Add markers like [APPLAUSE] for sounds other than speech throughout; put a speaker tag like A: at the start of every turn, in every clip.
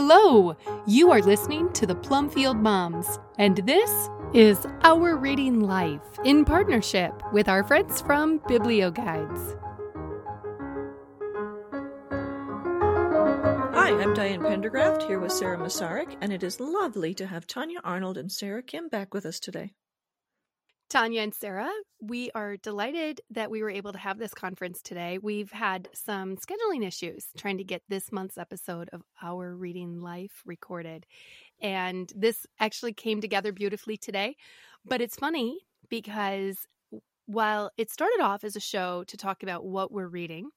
A: Hello! You are listening to the Plumfield Moms, and this is Our Reading Life in partnership with our friends from BiblioGuides.
B: Hi, I'm Diane Pendergraft here with Sarah Masaryk, and it is lovely to have Tanya Arnold and Sarah Kim back with us today.
A: Tanya and Sarah, we are delighted that we were able to have this conference today. We've had some scheduling issues trying to get this month's episode of Our Reading Life recorded. And this actually came together beautifully today. But it's funny because while it started off as a show to talk about what we're reading,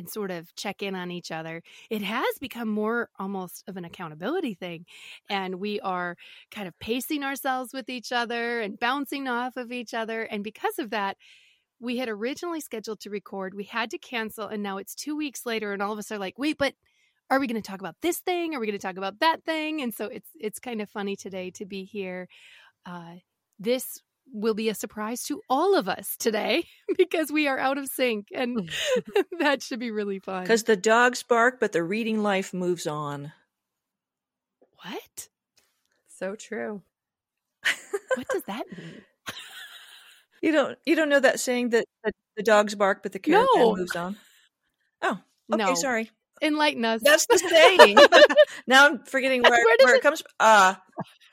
A: and sort of check in on each other, it has become more almost of an accountability thing. And we are kind of pacing ourselves with each other and bouncing off of each other. And because of that, we had originally scheduled to record, we had to cancel, and now it's two weeks later, and all of us are like, wait, but are we going to talk about this thing? Are we going to talk about that thing? And so it's it's kind of funny today to be here. Uh, this will be a surprise to all of us today [LAUGHS] because we are out of sync and [LAUGHS] that should be really fun.
B: Because the dogs bark, but the reading life moves on.
A: What?
C: So true.
A: what does that [LAUGHS] mean?
B: You don't you don't know that saying that, that the dogs bark, but the caravan no. moves on? Oh, okay, no. sorry.
A: Enlighten us.
B: That's the saying. now I'm forgetting where, where, where it, it comes. Ah.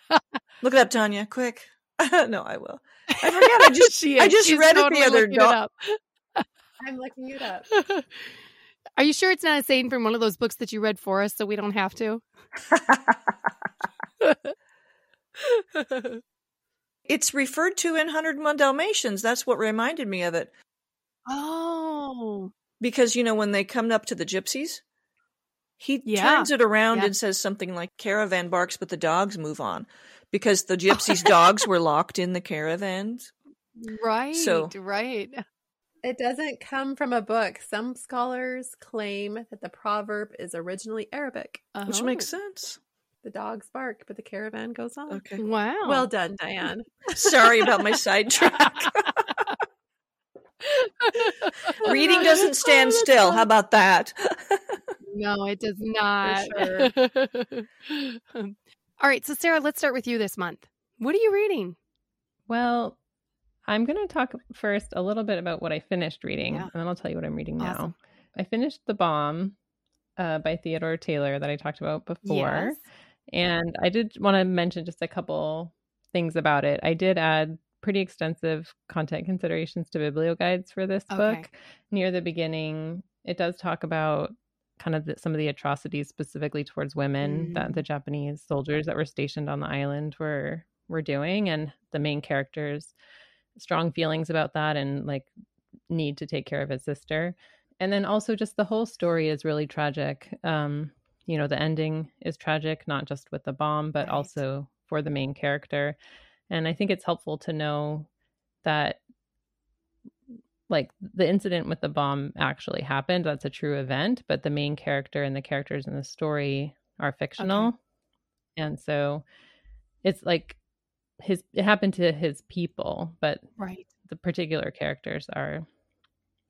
B: Uh, look it up, Tanya, quick. [LAUGHS] no, I will. I forget. I just [LAUGHS] she I just read totally it the other day. [LAUGHS]
C: I'm looking it up.
A: Are you sure it's not a saying from one of those books that you read for us so we don't have to?
B: it's referred to in 101 Dalmatians. That's what reminded me of it.
A: Oh.
B: Because, you know, when they come up to the gypsies, he yeah. turns it around yeah. and says something like, Caravan barks, but the dogs move on because the gypsies' dogs were locked in the caravans. [LAUGHS]
A: Right. So right.
C: It doesn't come from a book. Some scholars claim that the proverb is originally Arabic,
B: which makes oh. sense.
C: The dogs bark, but the caravan goes on.
A: Okay. Wow.
C: Well done, Diane. [LAUGHS]
B: Sorry about my sidetrack. [LAUGHS] Reading doesn't stand still. How about that?
A: no, it does not. Sure. All right, so Sarah, let's start with you this month. What are you reading?
D: Well, I'm going to talk first a little bit about what I finished reading, yeah. and then I'll tell you what I'm reading awesome. now. I finished The Bomb uh, by Theodore Taylor that I talked about before. Yes. And I did want to mention just a couple things about it. I did add pretty extensive content considerations to biblioguides for this okay. book. Near the beginning, it does talk about kind of the, some of the atrocities specifically towards women mm. that the Japanese soldiers that were stationed on the island were were doing and the main characters strong feelings about that and like need to take care of his sister and then also just the whole story is really tragic um you know the ending is tragic not just with the bomb but right. also for the main character and i think it's helpful to know that like the incident with the bomb actually happened. That's a true event, but the main character and the characters in the story are fictional. Okay. And so it's like his it happened to his people, but
A: right.
D: the particular characters are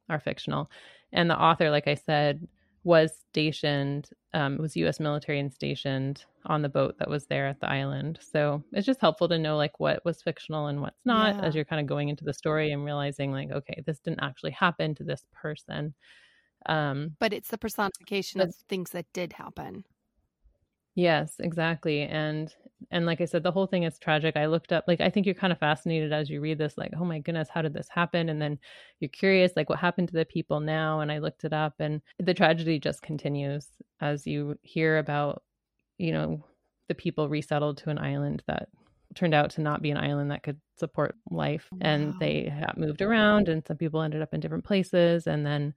D: are fictional. And the author, like I said, was stationed, um, was U.S. military and stationed on the boat that was there at the island. So it's just helpful to know like what was fictional and what's not yeah. as you're kind of going into the story and realizing like, okay, this didn't actually happen to this person.
A: Um, but it's the personification of things that did happen.
D: Yes, exactly. And and like I said, the whole thing is tragic. I looked up like I think you're kind of fascinated as you read this, like, oh my goodness, how did this happen? And then you're curious, like what happened to the people now? And I looked it up and the tragedy just continues as you hear about, you know, the people resettled to an island that turned out to not be an island that could support life. Wow. And they moved around and some people ended up in different places and then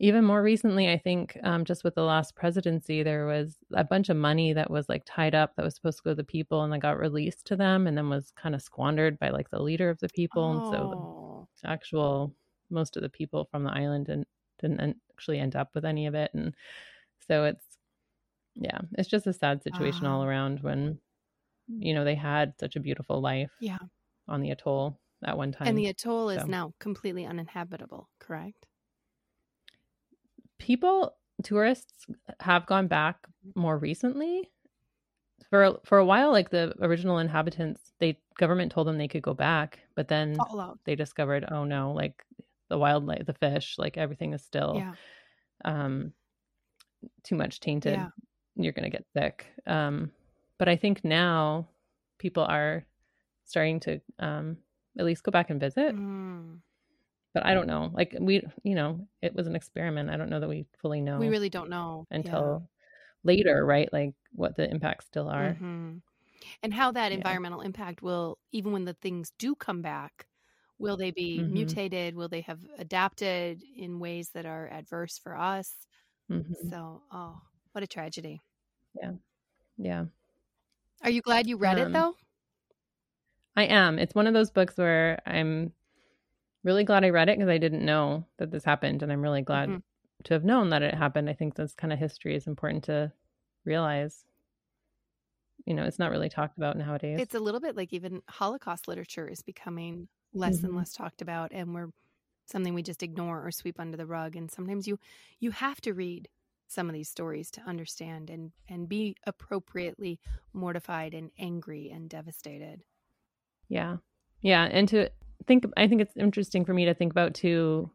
D: even more recently, I think um, just with the last presidency, there was a bunch of money that was like tied up that was supposed to go to the people and then got released to them and then was kind of squandered by like the leader of the people. Oh. And so the actual, most of the people from the island didn't, didn't actually end up with any of it. And so it's, yeah, it's just a sad situation all around when, you know, they had such a beautiful life
A: yeah.
D: on the atoll at one time.
A: And the atoll so. is now completely uninhabitable, correct?
D: People tourists have gone back more recently for for a while like the original inhabitants they government told them they could go back but then they discovered oh no like the wildlife the fish like everything is still yeah. um too much tainted yeah. you're gonna get sick um but i think now people are starting to um at least go back and visit mm. But i don't know like we you know it was an experiment i don't know that we fully know
A: we really don't know
D: until yeah. later right like what the impacts still are
A: mm-hmm. and how that yeah. environmental impact will even when the things do come back will they be mm-hmm. mutated will they have adapted in ways that are adverse for us mm-hmm. so oh what a tragedy
D: yeah yeah
A: are you glad you read um, it though
D: I am. It's one of those books where I'm really glad I read it because I didn't know that this happened. And I'm really glad mm-hmm. to have known that it happened. I think this kind of history is important to realize. You know, it's not really talked about nowadays.
A: It's a little bit like even Holocaust literature is becoming less mm-hmm. and less talked about and we're something we just ignore or sweep under the rug. And sometimes you you have to read some of these stories to understand and and be appropriately mortified and angry and devastated.
D: Yeah. Yeah. And to think, I think it's interesting for me to think about too,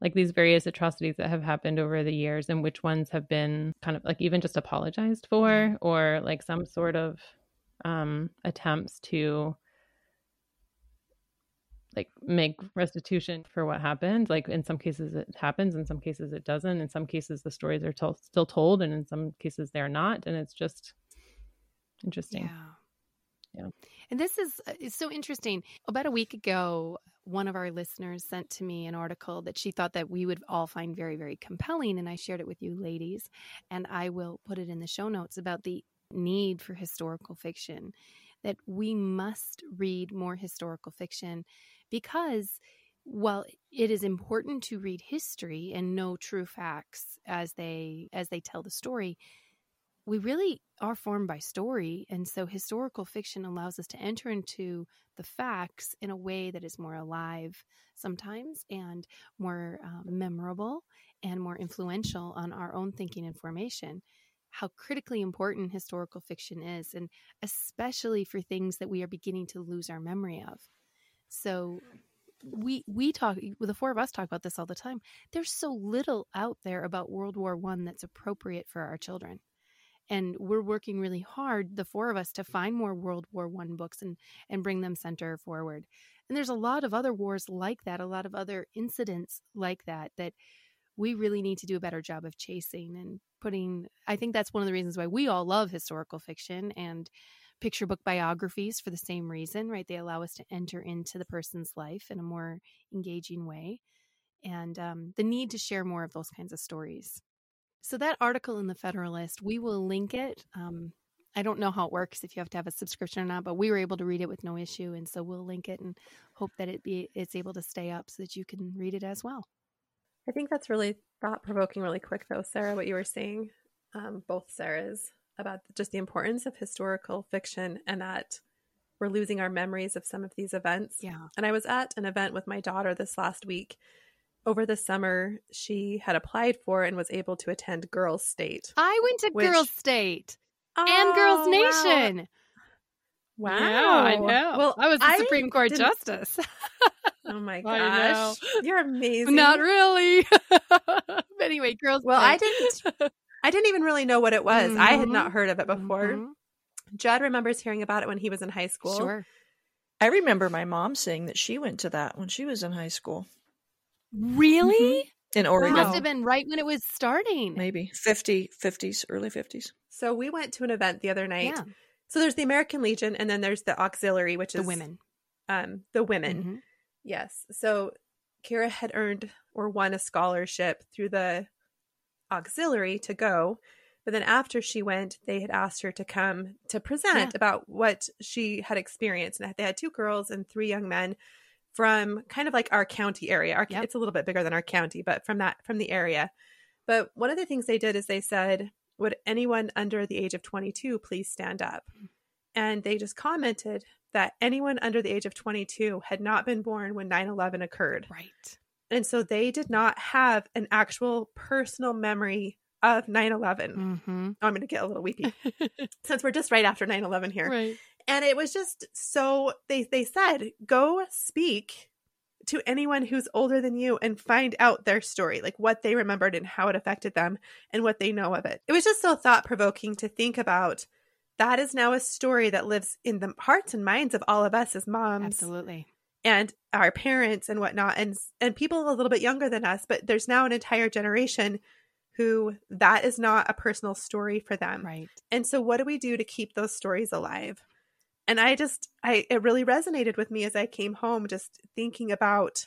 D: like these various atrocities that have happened over the years and which ones have been kind of like even just apologized for mm-hmm. or like some sort of um attempts to like make restitution for what happened. Like in some cases it happens in some cases it doesn't. In some cases the stories are to- still told and in some cases they're not. And it's just interesting.
A: Yeah yeah. And this is uh, so interesting. About a week ago, one of our listeners sent to me an article that she thought that we would all find very very compelling and I shared it with you ladies and I will put it in the show notes about the need for historical fiction that we must read more historical fiction because while it is important to read history and know true facts as they as they tell the story we really are formed by story. And so historical fiction allows us to enter into the facts in a way that is more alive sometimes and more uh, memorable and more influential on our own thinking and formation. How critically important historical fiction is, and especially for things that we are beginning to lose our memory of. So, we we talk the four of us talk about this all the time there's so little out there about world war one that's appropriate for our children and we're working really hard the four of us to find more world war one books and and bring them center forward. And there's a lot of other wars like that a lot of other incidents like that that we really need to do a better job of chasing and putting i think that's one of the reasons why we all love historical fiction and picture book biographies for the same reason right? They allow us to enter into the person's life in a more engaging way. And um, the need to share more of those kinds of stories so that article in the Federalist, we will link it. Um, I don't know how it works if you have to have a subscription or not, but we were able to read it with no issue, and so we'll link it and hope that it be it's able to stay up so that you can read it as well.
C: I think that's really thought provoking, really quick though, Sarah. What you were saying, um, both Sarahs, about just the importance of historical fiction and that we're losing our memories of some of these events.
A: Yeah.
C: And I was at an event with my daughter this last week over the summer she had applied for and was able to attend Girls State.
A: I went to which... Girls State oh, and Girls Nation.
C: Wow. wow.
A: Yeah, I know. Well, I was a I Supreme Court didn't... justice. [LAUGHS]
C: oh my gosh. You're amazing.
A: Not really. [LAUGHS] anyway, Girls
C: Well, State. I didn't [LAUGHS] I didn't even really know what it was. Mm-hmm. I had not mm-hmm. heard of it before. Mm-hmm. Judd remembers hearing about it when he was in high school.
A: Sure.
B: I remember my mom saying that she went to that when she was in high school.
A: Really? Mm-hmm.
B: In Oregon.
A: It must have been right when it was starting.
B: Maybe 50, 50s, early 50s.
C: So we went to an event the other night. Yeah. So there's the American Legion and then there's the auxiliary, which is
A: the
C: is
A: women.
C: Um, the women. Mm-hmm. Yes. So Kira had earned or won a scholarship through the auxiliary to go. But then after she went, they had asked her to come to present yeah. about what she had experienced. And they had two girls and three young men from kind of like our county area. Our, yep. It's a little bit bigger than our county, but from that from the area. But one of the things they did is they said, "Would anyone under the age of 22 please stand up?" And they just commented that anyone under the age of 22 had not been born when 9/11 occurred.
A: Right.
C: And so they did not have an actual personal memory of 9 11. Mm-hmm. I'm going to get a little weepy [LAUGHS] since we're just right after 9 11 here.
A: Right.
C: And it was just so, they, they said, go speak to anyone who's older than you and find out their story, like what they remembered and how it affected them and what they know of it. It was just so thought provoking to think about that is now a story that lives in the hearts and minds of all of us as moms.
A: Absolutely.
C: And our parents and whatnot, and and people a little bit younger than us, but there's now an entire generation who that is not a personal story for them.
A: Right.
C: And so what do we do to keep those stories alive? And I just I it really resonated with me as I came home just thinking about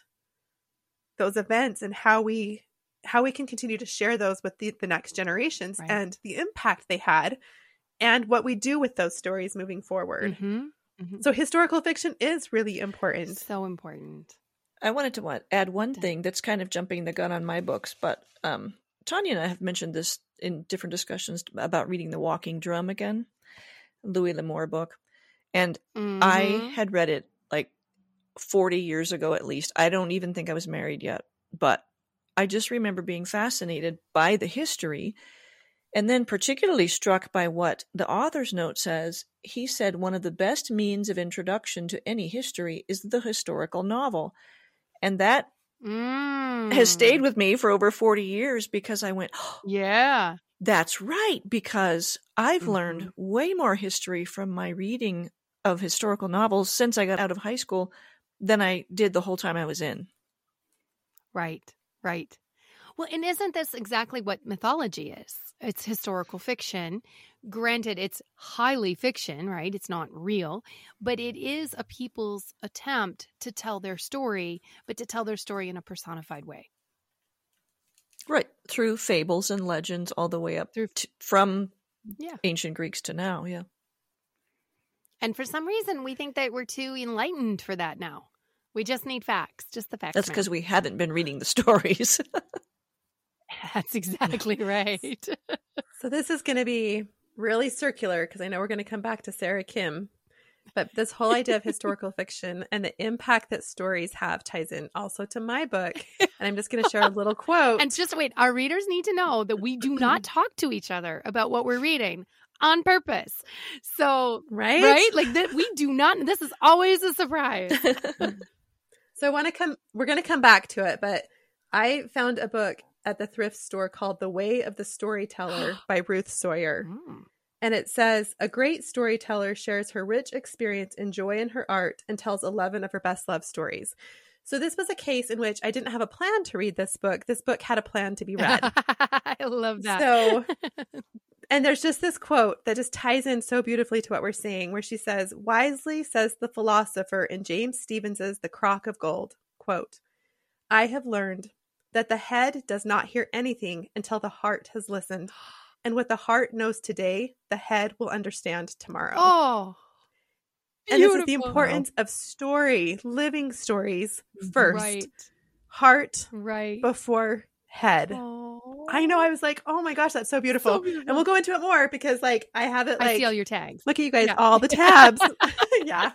C: those events and how we how we can continue to share those with the, the next generations right. and the impact they had and what we do with those stories moving forward. Mm-hmm. Mm-hmm. So historical fiction is really important.
A: So important.
B: I wanted to want, add one thing that's kind of jumping the gun on my books, but um, Tanya and I have mentioned this in different discussions about reading The Walking Drum again, Louis L'Amour book. And mm-hmm. I had read it like 40 years ago at least. I don't even think I was married yet, but I just remember being fascinated by the history and then particularly struck by what the author's note says. He said one of the best means of introduction to any history is the historical novel. And that mm. has stayed with me for over 40 years because I went,
A: oh, Yeah.
B: That's right, because I've mm-hmm. learned way more history from my reading of historical novels since I got out of high school than I did the whole time I was in.
A: Right, right. Well, and isn't this exactly what mythology is? It's historical fiction. Granted, it's highly fiction, right? It's not real, but it is a people's attempt to tell their story, but to tell their story in a personified way.
B: Right, through fables and legends all the way up through to, from yeah. ancient Greeks to now, yeah.
A: And for some reason, we think that we're too enlightened for that now. We just need facts, just the facts.
B: That's because we haven't been reading the stories. [LAUGHS]
A: That's exactly right. [LAUGHS]
C: so this is going to be really circular because I know we're going to come back to Sarah Kim. But this whole idea of historical fiction and the impact that stories have ties in also to my book. And I'm just going to share a little [LAUGHS] quote.
A: And just wait, our readers need to know that we do not [CLEARS THROAT] talk to each other about what we're reading on purpose. So,
C: right?
A: Right? Like that we do not this is always a surprise. [LAUGHS]
C: so I want to come we're going to come back to it, but I found a book at the thrift store called The Way of the Storyteller [GASPS] by Ruth Sawyer. Mm. And it says a great storyteller shares her rich experience and joy in her art and tells 11 of her best love stories. So this was a case in which I didn't have a plan to read this book. This book had a plan to be [LAUGHS] read.
A: I love that.
C: So [LAUGHS] and there's just this quote that just ties in so beautifully to what we're seeing where she says, "Wisely says the philosopher in James Stephens's The Crock of Gold, quote, I have learned that the head does not hear anything until the heart has listened. And what the heart knows today, the head will understand tomorrow.
A: Oh.
C: And this is the importance of story, living stories mm, first. Right. Heart
A: right.
C: before head. Oh. I know. I was like, oh my gosh, that's so beautiful. so beautiful. And we'll go into it more because, like, I have it. Like, I
A: see all your tags.
C: Look at you guys, yeah. all the tabs. [LAUGHS] yeah.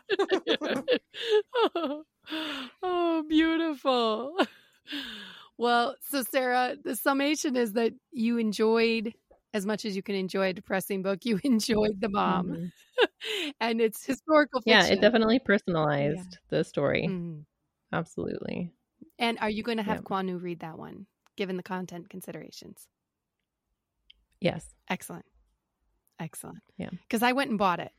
A: oh, [LAUGHS] oh, beautiful. [LAUGHS] Well, so Sarah, the summation is that you enjoyed as much as you can enjoy a depressing book, you [LAUGHS] enjoyed the Bomb. Mm-hmm. [LAUGHS] and it's historical fiction.
D: Yeah, it definitely personalized yeah. the story. Mm-hmm. Absolutely.
A: And are you going to have yeah. Kwanu read that one, given the content considerations?
D: Yes.
A: Excellent. Excellent.
D: Yeah.
A: Because I went and bought it.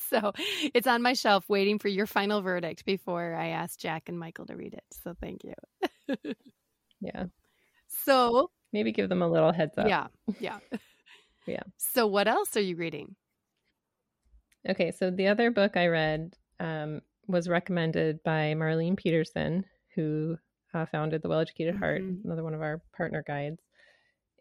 A: [LAUGHS] so it's on my shelf waiting for your final verdict before I ask Jack and Michael to read it. So thank you.
D: yeah.
A: So
D: maybe give them a little heads up.
A: Yeah. Yeah. [LAUGHS]
D: yeah.
A: So what else are you reading?
D: Okay. So the other book I read um, was recommended by Marlene Peterson, who uh, founded The Well Educated Heart, mm-hmm. another one of our partner guides.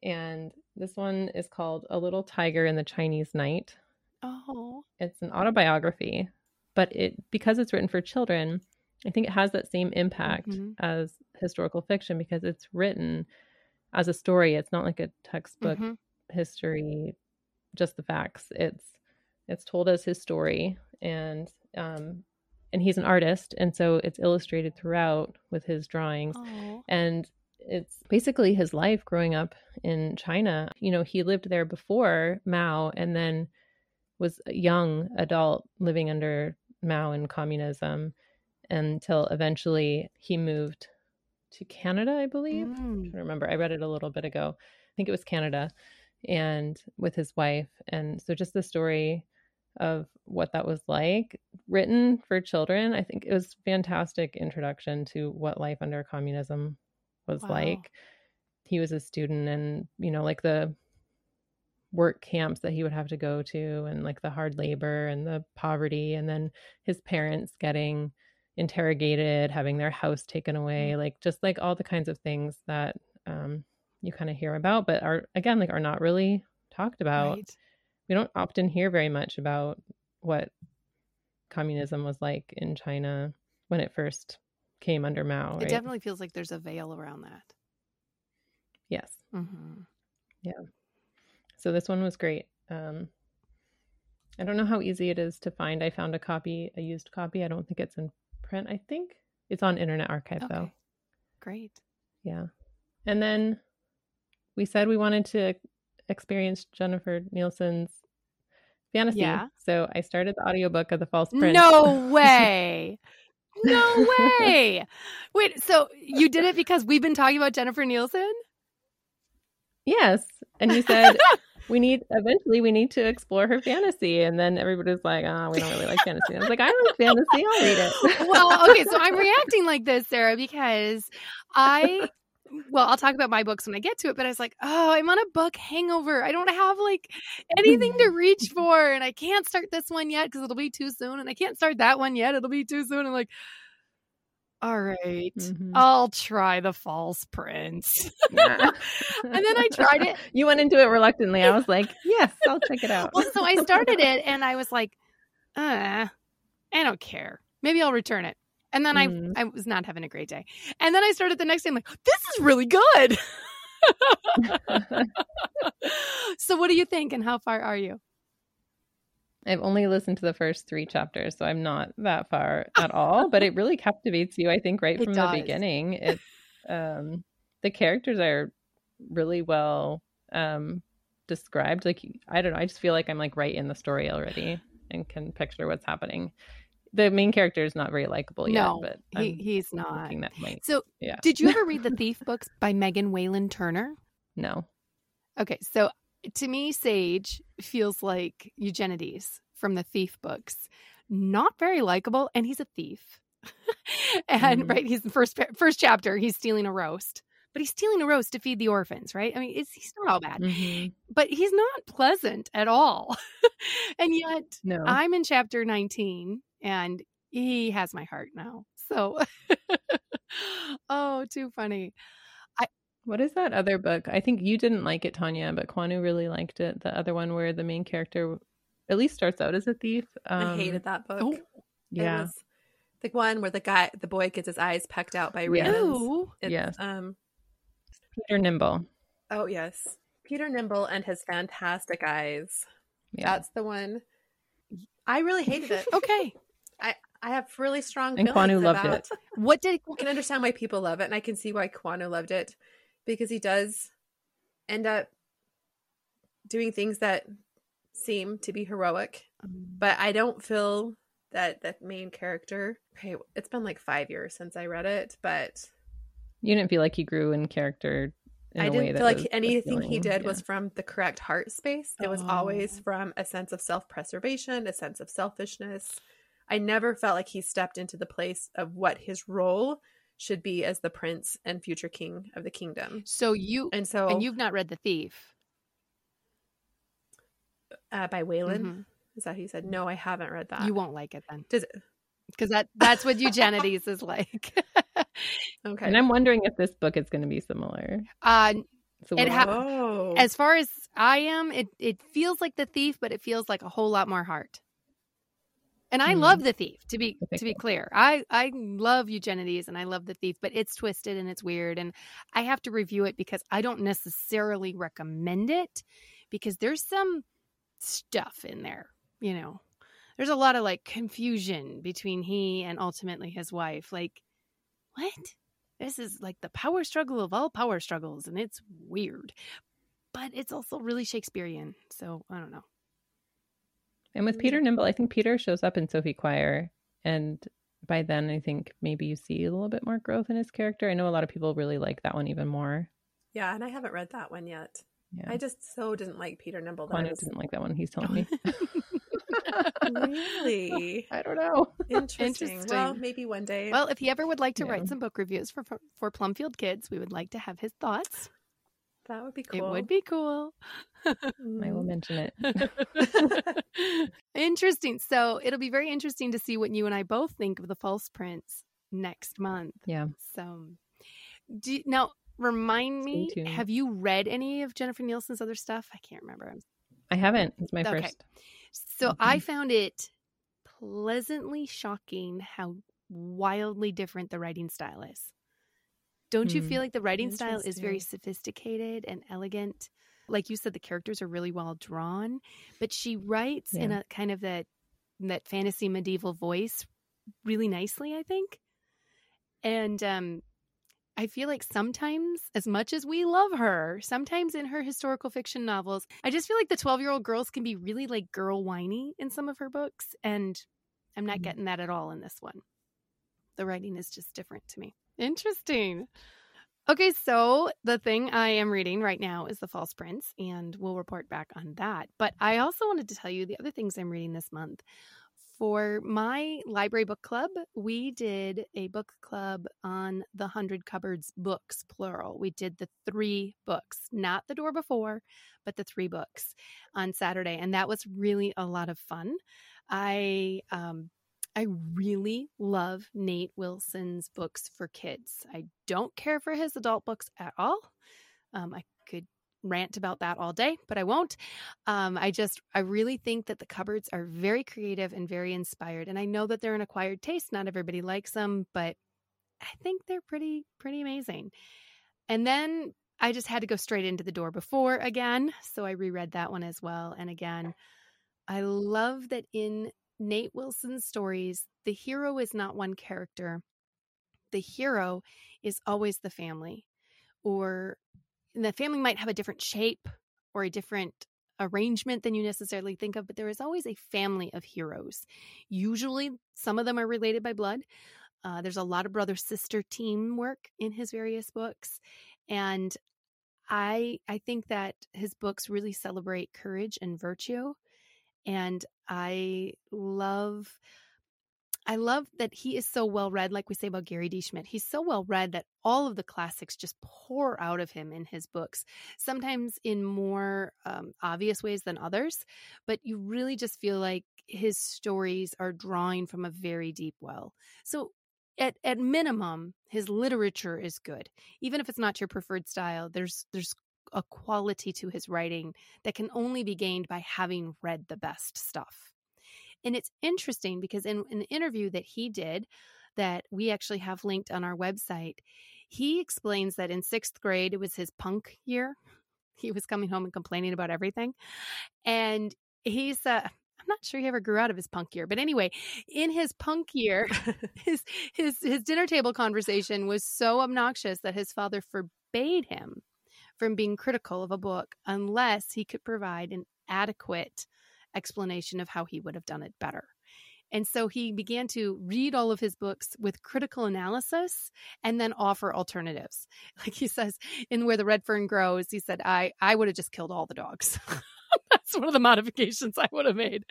D: And this one is called A Little Tiger in the Chinese Night
A: Oh.
D: It's an autobiography, but it because it's written for children, I think it has that same impact mm-hmm. as historical fiction because it's written as a story. It's not like a textbook mm-hmm. history, just the facts. It's it's told as his story and um and he's an artist and so it's illustrated throughout with his drawings.
A: Oh.
D: And it's basically his life growing up in China. You know, he lived there before Mao and then was a young adult living under Mao and communism until eventually he moved to Canada, I believe. Mm. I remember. I read it a little bit ago. I think it was Canada and with his wife. And so just the story of what that was like written for children. I think it was fantastic introduction to what life under communism was wow. like. He was a student and, you know, like the work camps that he would have to go to and like the hard labor and the poverty and then his parents getting interrogated, having their house taken away, mm. like just like all the kinds of things that um you kind of hear about but are again like are not really talked about. Right we don't often hear very much about what communism was like in China when it first came under Mao.
A: Right? It definitely feels like there's a veil around that.
D: Yes. Mm-hmm. Yeah. So this one was great. Um, I don't know how easy it is to find. I found a copy, a used copy. I don't think it's in print. I think it's on Internet Archive okay. though.
A: Great.
D: Yeah. And then we said we wanted to experience Jennifer Nielsen's fantasy. Yeah. So I started the audiobook of The False Prince.
A: No way. [LAUGHS] no way. Wait, so you did it because we've been talking about Jennifer Nielsen?
D: Yes. And you said [LAUGHS] we need eventually we need to explore her fantasy. And then everybody's like, oh, we don't really like fantasy. And I was like, I like fantasy, I'll read it.
A: well, okay, so I'm reacting like this, Sarah, because I well, I'll talk about my books when I get to it, but I was like, oh, I'm on a book hangover. I don't have like anything to reach for, and I can't start this one yet because it'll be too soon, and I can't start that one yet. It'll be too soon. I'm like, all right, mm-hmm. I'll try the false prince. [LAUGHS] Yeah. and then I tried it. [LAUGHS]
D: You went into it reluctantly. I was like, yes, I'll check it out.
A: well, so I started it and I was like, uh, I don't care. Maybe I'll return it. And then mm. I I was not having a great day. And then I started the next day. I'm like, this is really good. [LAUGHS] so what do you think and how far are you?
D: I've only listened to the first three chapters, so I'm not that far at all. but it really [LAUGHS] captivates you, I think, right it from does. the beginning. It [LAUGHS] um the characters are really well um described. Like I don't know, I just feel like I'm like right in the story already and can picture what's happening the main character is not very likable yet. No, but
A: he, he's not. So, yeah. did you ever read the [LAUGHS] Thief books by Megan Whalen Turner?
D: No.
A: Okay, so to me, Sage feels like Eugenides from the Thief books. Not very likable, and he's a thief. [LAUGHS] and mm. right, he's the first first chapter. He's stealing a roast, but he's stealing a roast to feed the orphans. Right? I mean, he's not all bad, mm-hmm. but he's not pleasant at all. [LAUGHS] and yet, no. I'm in chapter 19 and he has my heart now. So, [LAUGHS] oh, too funny.
D: I what is that other book? I think you didn't like it, Tanya, but Kwanu really liked it. The other one where the main character at least starts out as a thief.
C: Um, I hated that book. Oh, yeah. the one where the guy, the boy gets his eyes pecked out by ravens.
D: Yes. Um, Peter Nimble.
C: Oh yes, Peter Nimble and his fantastic eyes. Yeah. That's the one. I really hated it. [LAUGHS]
A: okay.
C: I I have really strong
D: and Kwanu loved it. [LAUGHS]
C: What did I can understand why people love it, and I can see why Kwanu loved it because he does end up doing things that seem to be heroic, mm. but I don't feel that that main character. Okay, it's been like five years since I read it, but
D: you didn't feel like he grew in character. In
C: I didn't feel like anything he did yeah. was from the correct heart space. It was oh. always from a sense of self preservation, a sense of selfishness I never felt like he stepped into the place of what his role should be as the prince and future king of the kingdom.
A: So you and so and you've not read The Thief
C: uh, by Whalen. Mm-hmm. Is that he said? No, I haven't read that.
A: You won't like it then.
C: Does it?
A: Because that that's what Eugenides is like. [LAUGHS]
D: okay. And I'm wondering if this book is going to be similar.
A: Uh so it ha- oh. as far as I am, it it feels like the thief, but it feels like a whole lot more heart. And I mm. love the thief. To be to be clear, I I love Eugenides and I love the thief, but it's twisted and it's weird, and I have to review it because I don't necessarily recommend it because there's some stuff in there. You know, there's a lot of like confusion between he and ultimately his wife. Like, what? this is like the power struggle of all power struggles, and it's weird, but it's also really Shakespearean. So I don't know.
D: And with Peter Nimble, I think Peter shows up in Sophie Choir, and by then I think maybe you see a little bit more growth in his character. I know a lot of people really like that one even more.
C: Yeah, and I haven't read that one yet.
D: Yeah.
C: I just so didn't like Peter Nimble.
D: That was... didn't like that one. He's [LAUGHS] telling me.
C: really? [LAUGHS]
D: I don't know.
C: Interesting. Interesting. Well, maybe one day.
A: Well, if he ever would like to yeah. write some book reviews for, for for Plumfield Kids, we would like to have his thoughts.
C: That would be cool.
A: It would be cool.
D: I will mention it. [LAUGHS] [LAUGHS]
A: interesting. So it'll be very interesting to see what you and I both think of the False Prince next month.
D: Yeah.
A: So, do now remind me. Have you read any of Jennifer Nielsen's other stuff? I can't remember.
D: I haven't. It's my okay. first.
A: So mm-hmm. I found it pleasantly shocking how wildly different the writing style is. Don't you feel hmm. like the writing style is very sophisticated and elegant? Like you said, the characters are really well drawn, but she writes yeah. in a kind of that that fantasy medieval voice really nicely, I think. And um I feel like sometimes, as much as we love her, sometimes in her historical fiction novels, I just feel like the 12 year old girls can be really like girl whiny in some of her books. And I'm not mm-hmm. getting that at all in this one. The writing is just different to me. Interesting. Okay, so the thing I am reading right now is The False Prince, and we'll report back on that. But I also wanted to tell you the other things I'm reading this month. For my library book club, we did a book club on the Hundred Cupboards books, plural. We did the three books, not the door before, but the three books on Saturday. And that was really a lot of fun. I um, I really love Nate Wilson's books for kids. I don't care for his adult books at all. Um, I could rant about that all day, but I won't. Um, I just, I really think that the cupboards are very creative and very inspired. And I know that they're an acquired taste. Not everybody likes them, but I think they're pretty, pretty amazing. And then I just had to go straight into the door before again. So I reread that one as well. And again, I love that in Nate Wilson's stories, the hero is not one character. The hero is always the family, or the family might have a different shape or a different arrangement than you necessarily think of, but there is always a family of heroes. Usually, some of them are related by blood. Uh, there's a lot of brother sister teamwork in his various books, and I I think that his books really celebrate courage and virtue and I love I love that he is so well read, like we say about Gary D. Schmidt. He's so well read that all of the classics just pour out of him in his books, sometimes in more um, obvious ways than others. But you really just feel like his stories are drawing from a very deep well. So, at, at minimum, his literature is good. Even if it's not your preferred style, there's there's a quality to his writing that can only be gained by having read the best stuff. And it's interesting because in, in an interview that he did, that we actually have linked on our website, he explains that in sixth grade, it was his punk year. He was coming home and complaining about everything. And he's, uh, I'm not sure he ever grew out of his punk year, but anyway, in his punk year, [LAUGHS] [LAUGHS] his his his dinner table conversation was so obnoxious that his father forbade him from being critical of a book unless he could provide an adequate explanation of how he would have done it better. And so he began to read all of his books with critical analysis and then offer alternatives. [LAUGHS] Like he says in Where the Red Fern Grows, he said, I, I would have just killed all the dogs. [LAUGHS] That's one of the modifications I would have made.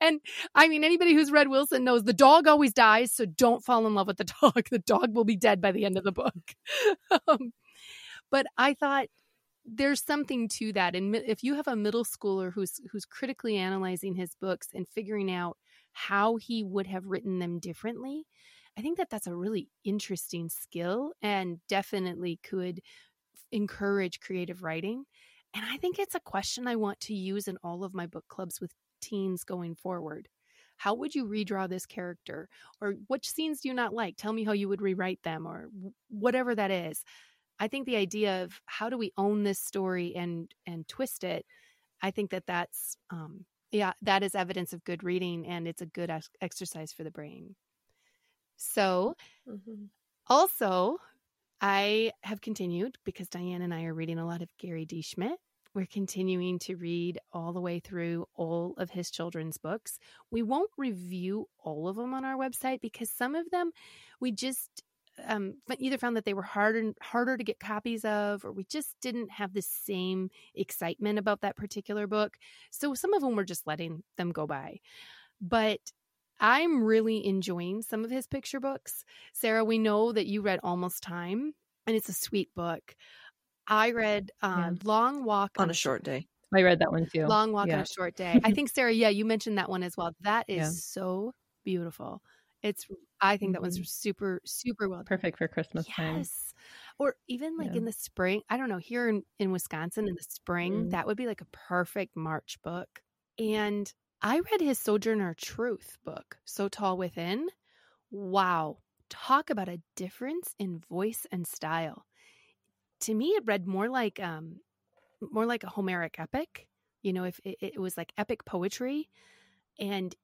A: And I mean, anybody who's read Wilson knows the dog always dies, so don't fall in love with the [LAUGHS] dog. The dog will be dead by the end of the book. um, but I thought there's something to that and if you have a middle schooler who's who's critically analyzing his books and figuring out how he would have written them differently i think that that's a really interesting skill and definitely could encourage creative writing and i think it's a question i want to use in all of my book clubs with teens going forward. How would you redraw this character? Or which scenes do you not like? Tell me how you would rewrite them or whatever that is I think the idea of how do we own this story and and twist it, I think that that's um, yeah, that is evidence of good reading and it's a good ex- exercise for the brain. So, mm-hmm. also, I have continued because Diane and I are reading a lot of Gary D. Schmidt. We're continuing to read all the way through all of his children's books. We won't review all of them on our website because some of them we just um, either found that they were harder harder to get copies of, or we just didn't have the same excitement about that particular book. So some of them we're just letting them go by. But I'm really enjoying some of his picture books. Sarah, we know that you read Almost Time, and it's a sweet book. I read uh, yeah. Long Walk
B: on, on a Short Day.
D: I read that one too.
A: Long Walk yeah. on a Short Day. I [LAUGHS] think, Sarah, yeah, you mentioned that one as well. That is yeah. so beautiful. It's, I think that was mm-hmm. super, super well.
D: Perfect for Christmas
A: yes.
D: time.
A: Or even like in the spring. I don't know, here in, in Wisconsin in the spring, mm. that would be like a perfect March book. And I read his Sojourner Truth book, So Tall Within. Wow. Talk about a difference in voice and style. To me, it read more like um more like a Homeric epic. You know, if it, it was like epic poetry. And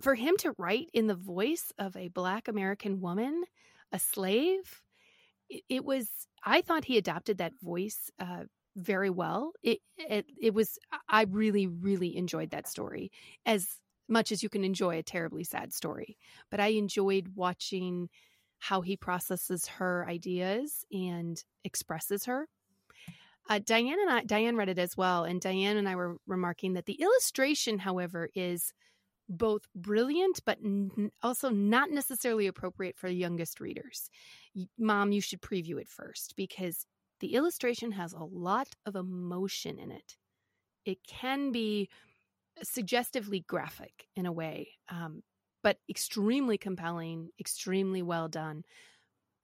A: for him to write in the voice of a black American woman, a slave, it, it was I thought he adopted that voice uh, very well. It, it it was I really really enjoyed that story as much as you can enjoy a terribly sad story. But I enjoyed watching how he processes her ideas and expresses her. Uh, Diane and I, Diane read it as well, and Diane and I were remarking that the illustration, however, is both brilliant but n- also not necessarily appropriate for youngest readers. Mom, you should preview it first because the illustration has a lot of emotion in it. It can be suggestively graphic in a way, um, but extremely compelling, extremely well done.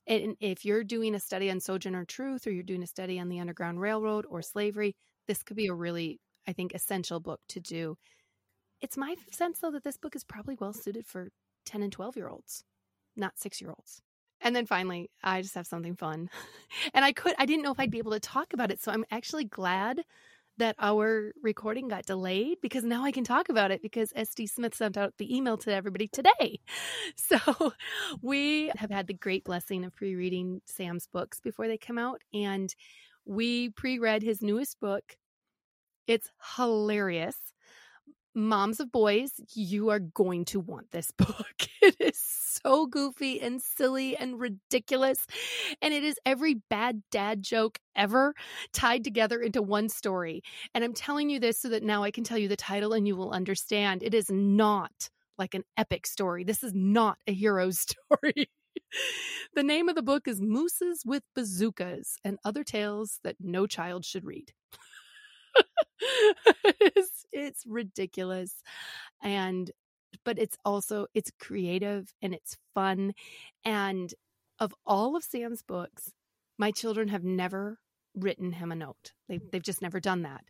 A: And if you're doing a study on Sojourner Truth or you're doing a study on the Underground Railroad or slavery, this could be a really, I think, essential book to do. It's my sense, though, that this book is probably well suited for 10 and 12 year olds, not six year olds. And then finally, I just have something fun. [LAUGHS] And I could I didn't know if I'd be able to talk about it, so I'm actually glad that our recording got delayed because now I can talk about it because SD Smith sent out the email to everybody today. [LAUGHS] So [LAUGHS] we have had the great blessing of pre-reading Sam's books before they come out and we pre-read his newest book. It's hilarious. Moms of Boys, you are going to want this [LAUGHS] book. It is so goofy and silly and ridiculous. And it is every bad dad joke ever tied together into one story. And I'm telling you this so that now I can tell you the title and you will understand. It is not like an epic story. This is not a hero [LAUGHS] story. the name of the book is Mooses with Bazookas and Other Tales That No Child Should Read. [LAUGHS] it's, [LAUGHS] it's ridiculous. And but it's also it's creative and it's fun and of all of Sam's books, my children have never written him a note. They, they've just never done that.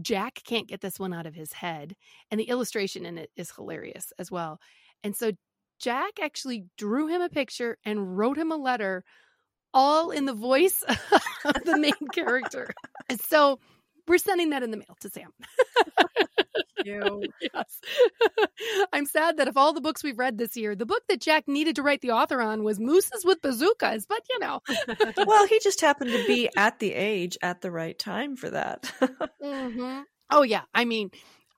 A: Jack can't get this one out of his head, and the illustration in it is hilarious as well. And so Jack actually drew him a picture and wrote him a letter, all in the voice [LAUGHS] of the main [LAUGHS] character. So we're sending that in the mail to Sam. [LAUGHS] yes. I'm sad that of all the books we've read this year, the book that Jack needed to write the author on was Mooses with Bazookas, but you know.
B: well, he just happened to be at the age at the right time for that.
A: mm-hmm. Oh, yeah. I mean,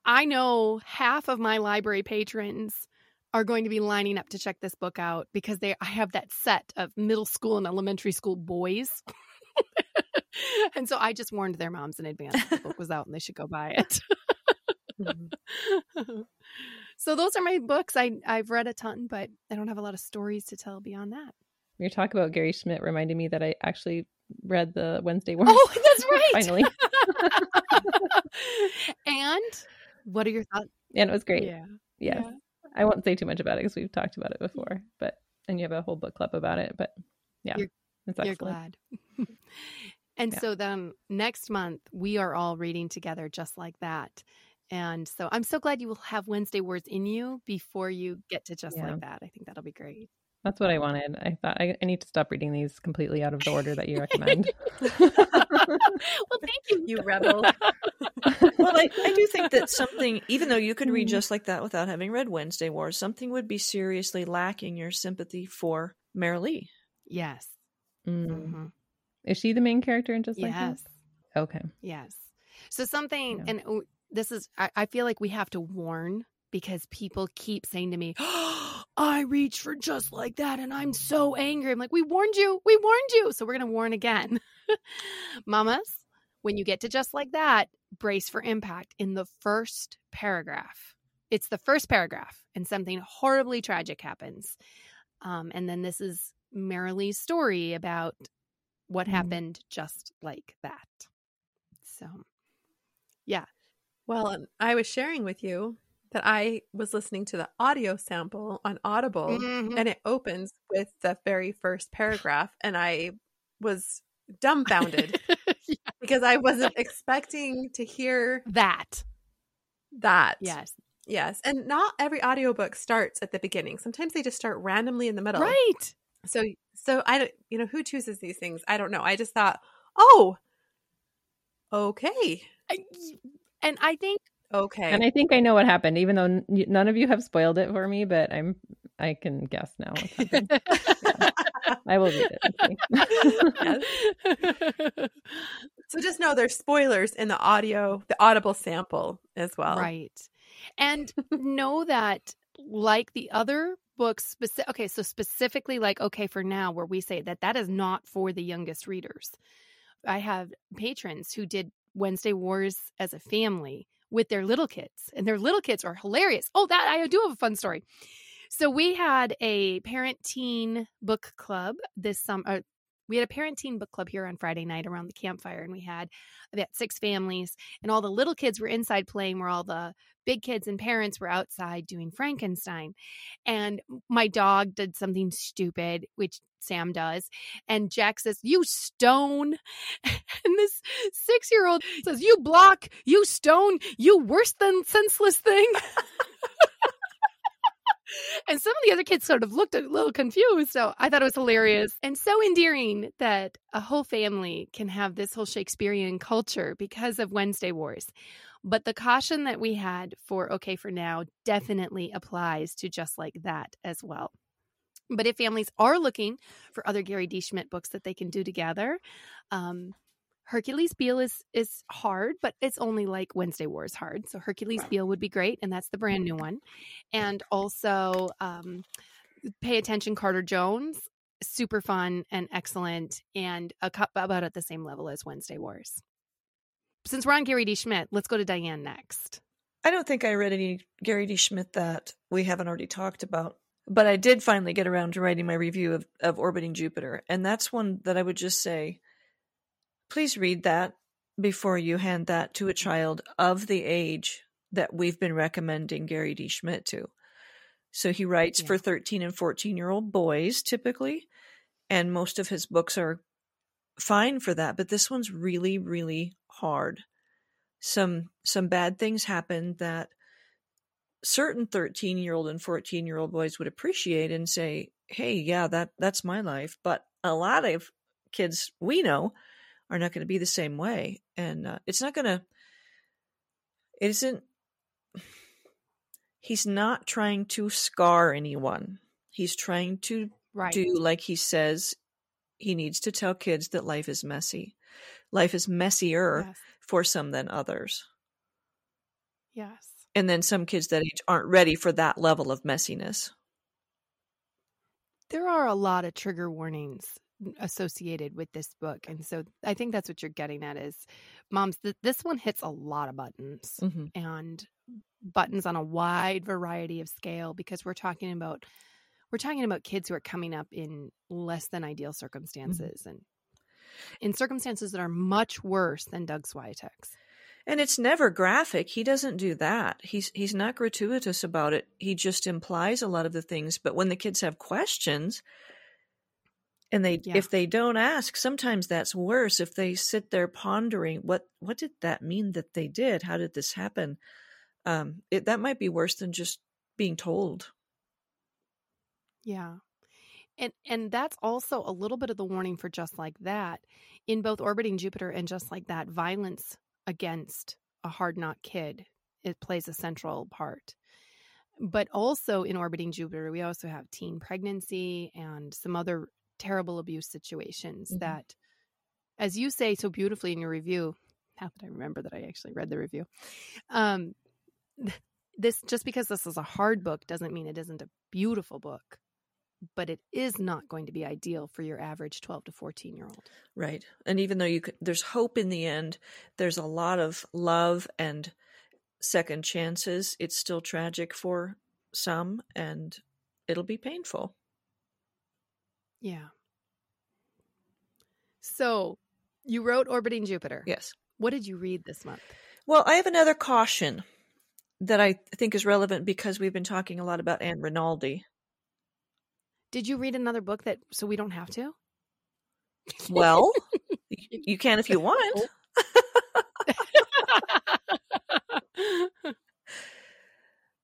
A: I know half of my library patrons are going to be lining up to check this book out because they I have that set of middle school and elementary school boys. [LAUGHS] and so I just warned their moms in advance the book was out and they should go buy it. Mm-hmm. [LAUGHS] so those are my books. I I've read a ton, but I don't have a lot of stories to tell beyond that.
D: Your talk about Gary Schmidt reminded me that I actually read the Wednesday Wars.
A: Oh, [LAUGHS] that's right.
D: Finally.
A: and what are your thoughts?
D: And it was great.
A: Yeah.
D: Yeah. I won't say too much about it because we've talked about it before, but and you have a whole book club about it. But yeah,
A: you're, you're glad. [LAUGHS] and yeah. so then next month we are all reading together just like that. And so I'm so glad you will have Wednesday Wars in you before you get to just yeah. like that. I think that'll be great.
D: That's what I wanted. I thought I, I, need to stop reading these completely out of the order that you recommend. [LAUGHS]
A: well, thank you,
C: you rebel. [LAUGHS]
B: well, I, I do think that something, even though you could read mm-hmm. just like that without having read Wednesday Wars, something would be seriously lacking your sympathy for Meryl Lee.
A: Yes.
D: Mm. Mm-hmm. Is she the main character in Just Like this.
A: Yes.
D: That? Okay.
A: Yes. So something,
D: Yeah.
A: and oh, this is, I, I feel like we have to warn because people keep saying to me, [GASPS] I reached for just like that and I'm so angry. I'm like, we warned you. We warned you. So we're going to warn again. [LAUGHS] Mamas, when you get to just like that, brace for impact in the first paragraph. It's the first paragraph, and something horribly tragic happens. Um, and then this is Meryl Lee's story about what
D: Mhm.
A: happened just like that. So, yeah.
C: Well, I was sharing with you that I was listening to the audio sample on Audible
A: Mhm.
C: and it opens with the very first paragraph and I was dumbfounded [LAUGHS]
A: Yeah.
C: because I wasn't expecting to hear
A: that.
C: that.
A: Yes.
C: Yes. And not every audiobook starts at the beginning. Sometimes they just start randomly in the middle.
A: Right.
C: So so I don't you know who chooses these things? I don't know. I just thought, "Oh, okay.
A: I- And I think
C: Okay."
D: And I think I know what happened, even though none of you have spoiled it for me. But I'm I can guess now. What's happened. [LAUGHS] I will read it.
C: So just know there's spoilers in the audio, the audible sample as well.
A: Right. And know that, like the other books, speci- okay, so specifically, like, okay, for now, where we say that that is not for the youngest readers. I have patrons who did Wednesday Wars as a family with their little kids, and their little kids are hilarious. Oh, that I do have a fun story. So we had a parent teen book club this summer. Uh, We had a parenting book club here on Friday night around the campfire, and we had about six families, and all the little kids were inside playing, where all the big kids and parents were outside doing Frankenstein. And my dog did something stupid, which Sam does. And Jack says, You stone. [LAUGHS] And this six year old says, You block, you stone, you worse than senseless thing. [LAUGHS] and some of the other kids sort of looked a little confused. So I thought it was hilarious and so endearing that a whole family can have this whole Shakespearean culture because of Wednesday Wars. But the caution that we had for Okay for Now definitely applies to just like that as well. But if families are looking for other Gary D. Schmidt books that they can do together, um, Hercules Beale is is hard, but it's only like Wednesday War is hard. So Hercules Beale would be great, and that's the brand new one. And also, um, pay attention, Carter Jones, super fun and excellent, and a cup about at the same level as Wednesday Wars. Since we're on Gary D. Schmidt, let's go to Diane next.
B: I don't think I read any Gary D. Schmidt that we haven't already talked about. But I did finally get around to writing my review of, of Orbiting Jupiter. And that's one that I would just say please read that before you hand that to a child of the age that we've been recommending Gary D. Schmidt to. So he writes
A: Yeah.
B: for 13 and 14 year old boys typically, and most of his books are fine for that, but this one's really really hard. Some some bad things happen that certain 13 year old and 14 year old boys would appreciate and say, "Hey, yeah, that that's my life." But a lot of kids we know are not going to be the same way, and uh, it's not going to. It isn't. He's not trying to scar anyone. He's trying to
A: Right.
B: do like he says he needs to tell kids that life is messy. Life is messier
A: Yes.
B: for some than others.
A: Yes.
B: And then some kids that age aren't ready for that level of messiness.
A: There are a lot of trigger warnings associated with this book. And so I think that's what you're getting at is moms, th- this one hits a lot of buttons
B: Mm-hmm.
A: and buttons on a wide variety of scale because we're talking about we're talking about kids who are coming up in less than ideal circumstances and in circumstances that are much worse than Doug Swiatek's.
B: And it's never graphic. He doesn't do that. He's he's not gratuitous about it. He just implies a lot of the things. But when the kids have questions, and they
A: Yeah.
B: if they don't ask, sometimes that's worse. If they sit there pondering, what what did that mean that they did? How did this happen? Um, it, that might be worse than just being told.
A: Yeah. And and that's also a little bit of the warning for just like that. In both orbiting Jupiter and just like that, violence against a hard knock kid it plays a central part. But also in orbiting Jupiter, we also have teen pregnancy and some other terrible abuse situations mm-hmm. that, as you say so beautifully in your review, now that I remember that I actually read the review, um, this just because this is a hard book doesn't mean it isn't a beautiful book but it is not going to be ideal for your average 12 to 14 year old
B: right and even though you could, there's hope in the end there's a lot of love and second chances it's still tragic for some and it'll be painful
A: yeah so you wrote orbiting jupiter
B: yes
A: what did you read this month
B: well i have another caution that I think is relevant because we've been talking a lot about Ann Rinaldi.
A: Did you read another book that so we don't have to?
B: Well, [LAUGHS] you can if you want. [LAUGHS]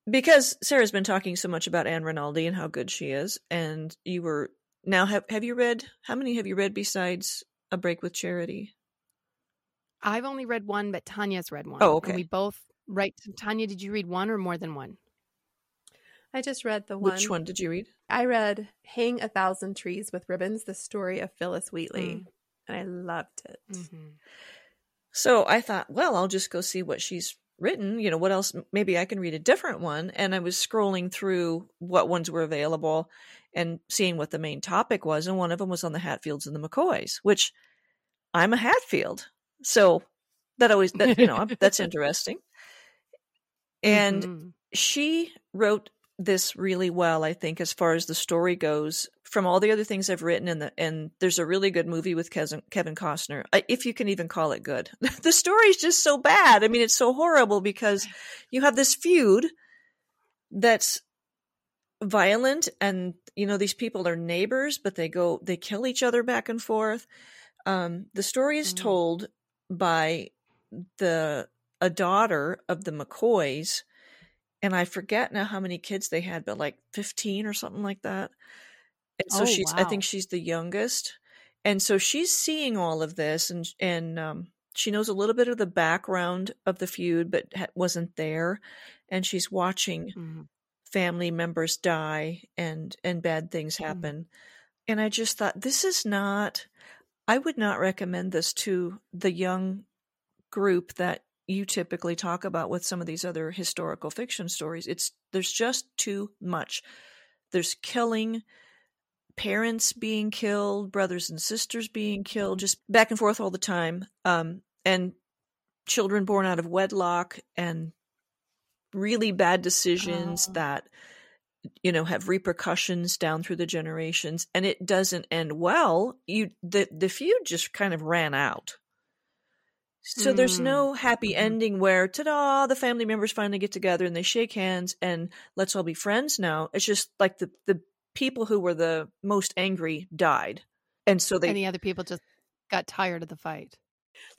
B: because Sarah's been talking so much about Ann Rinaldi and how good she is, and you were now have have you read how many have you read besides A Break with Charity?
A: I've only read one, but Tanya's read one.
B: Oh, okay.
A: we both Right. Tanya, did you read one or more than one?
C: I just read the one.
B: Which one did you read?
C: I read Hang a Thousand Trees with Ribbons, the story of Phillis Wheatley. Mm. And I loved it. Mm-hmm.
B: So I thought, well, I'll just go see what she's written. You know, what else? Maybe I can read a different one. And I was scrolling through what ones were available and seeing what the main topic was. And one of them was on the Hatfields and the McCoys, which I'm a Hatfield. So that always, that, you know, [LAUGHS] that's interesting. And mm-hmm. she wrote this really well, I think, as far as the story goes. From all the other things I've written, and the and there's a really good movie with Kevin, Kevin Costner, if you can even call it good. [LAUGHS] the story's just so bad. I mean, it's so horrible because you have this feud that's violent, and you know these people are neighbors, but they go they kill each other back and forth. Um, the story is mm-hmm. told by the a daughter of the McCoys, and I forget now how many kids they had, but like 15 or something like that. And so oh, she's, wow. I think she's the youngest. And so she's seeing all of this and, and, um, she knows a little bit of the background of the feud, but wasn't there. And she's watching mm-hmm. Family members die and, and bad things mm-hmm. happen. Mm-hmm. And I just thought, this is not, I would not recommend this to the young group that you typically talk about with some of these other historical fiction stories. It's there's just too much. There's killing, parents being killed, brothers and sisters being killed, just back and forth all the time. Um, and children born out of wedlock and really bad decisions oh. that you know have repercussions down through the generations and it doesn't end well you the the feud just kind of ran out so mm. there's no happy mm-hmm. ending where ta-da, the family members finally get together and they shake hands and let's all be friends now. It's just like the the people who were the most angry died. And so they
A: And the other people just got tired of the fight.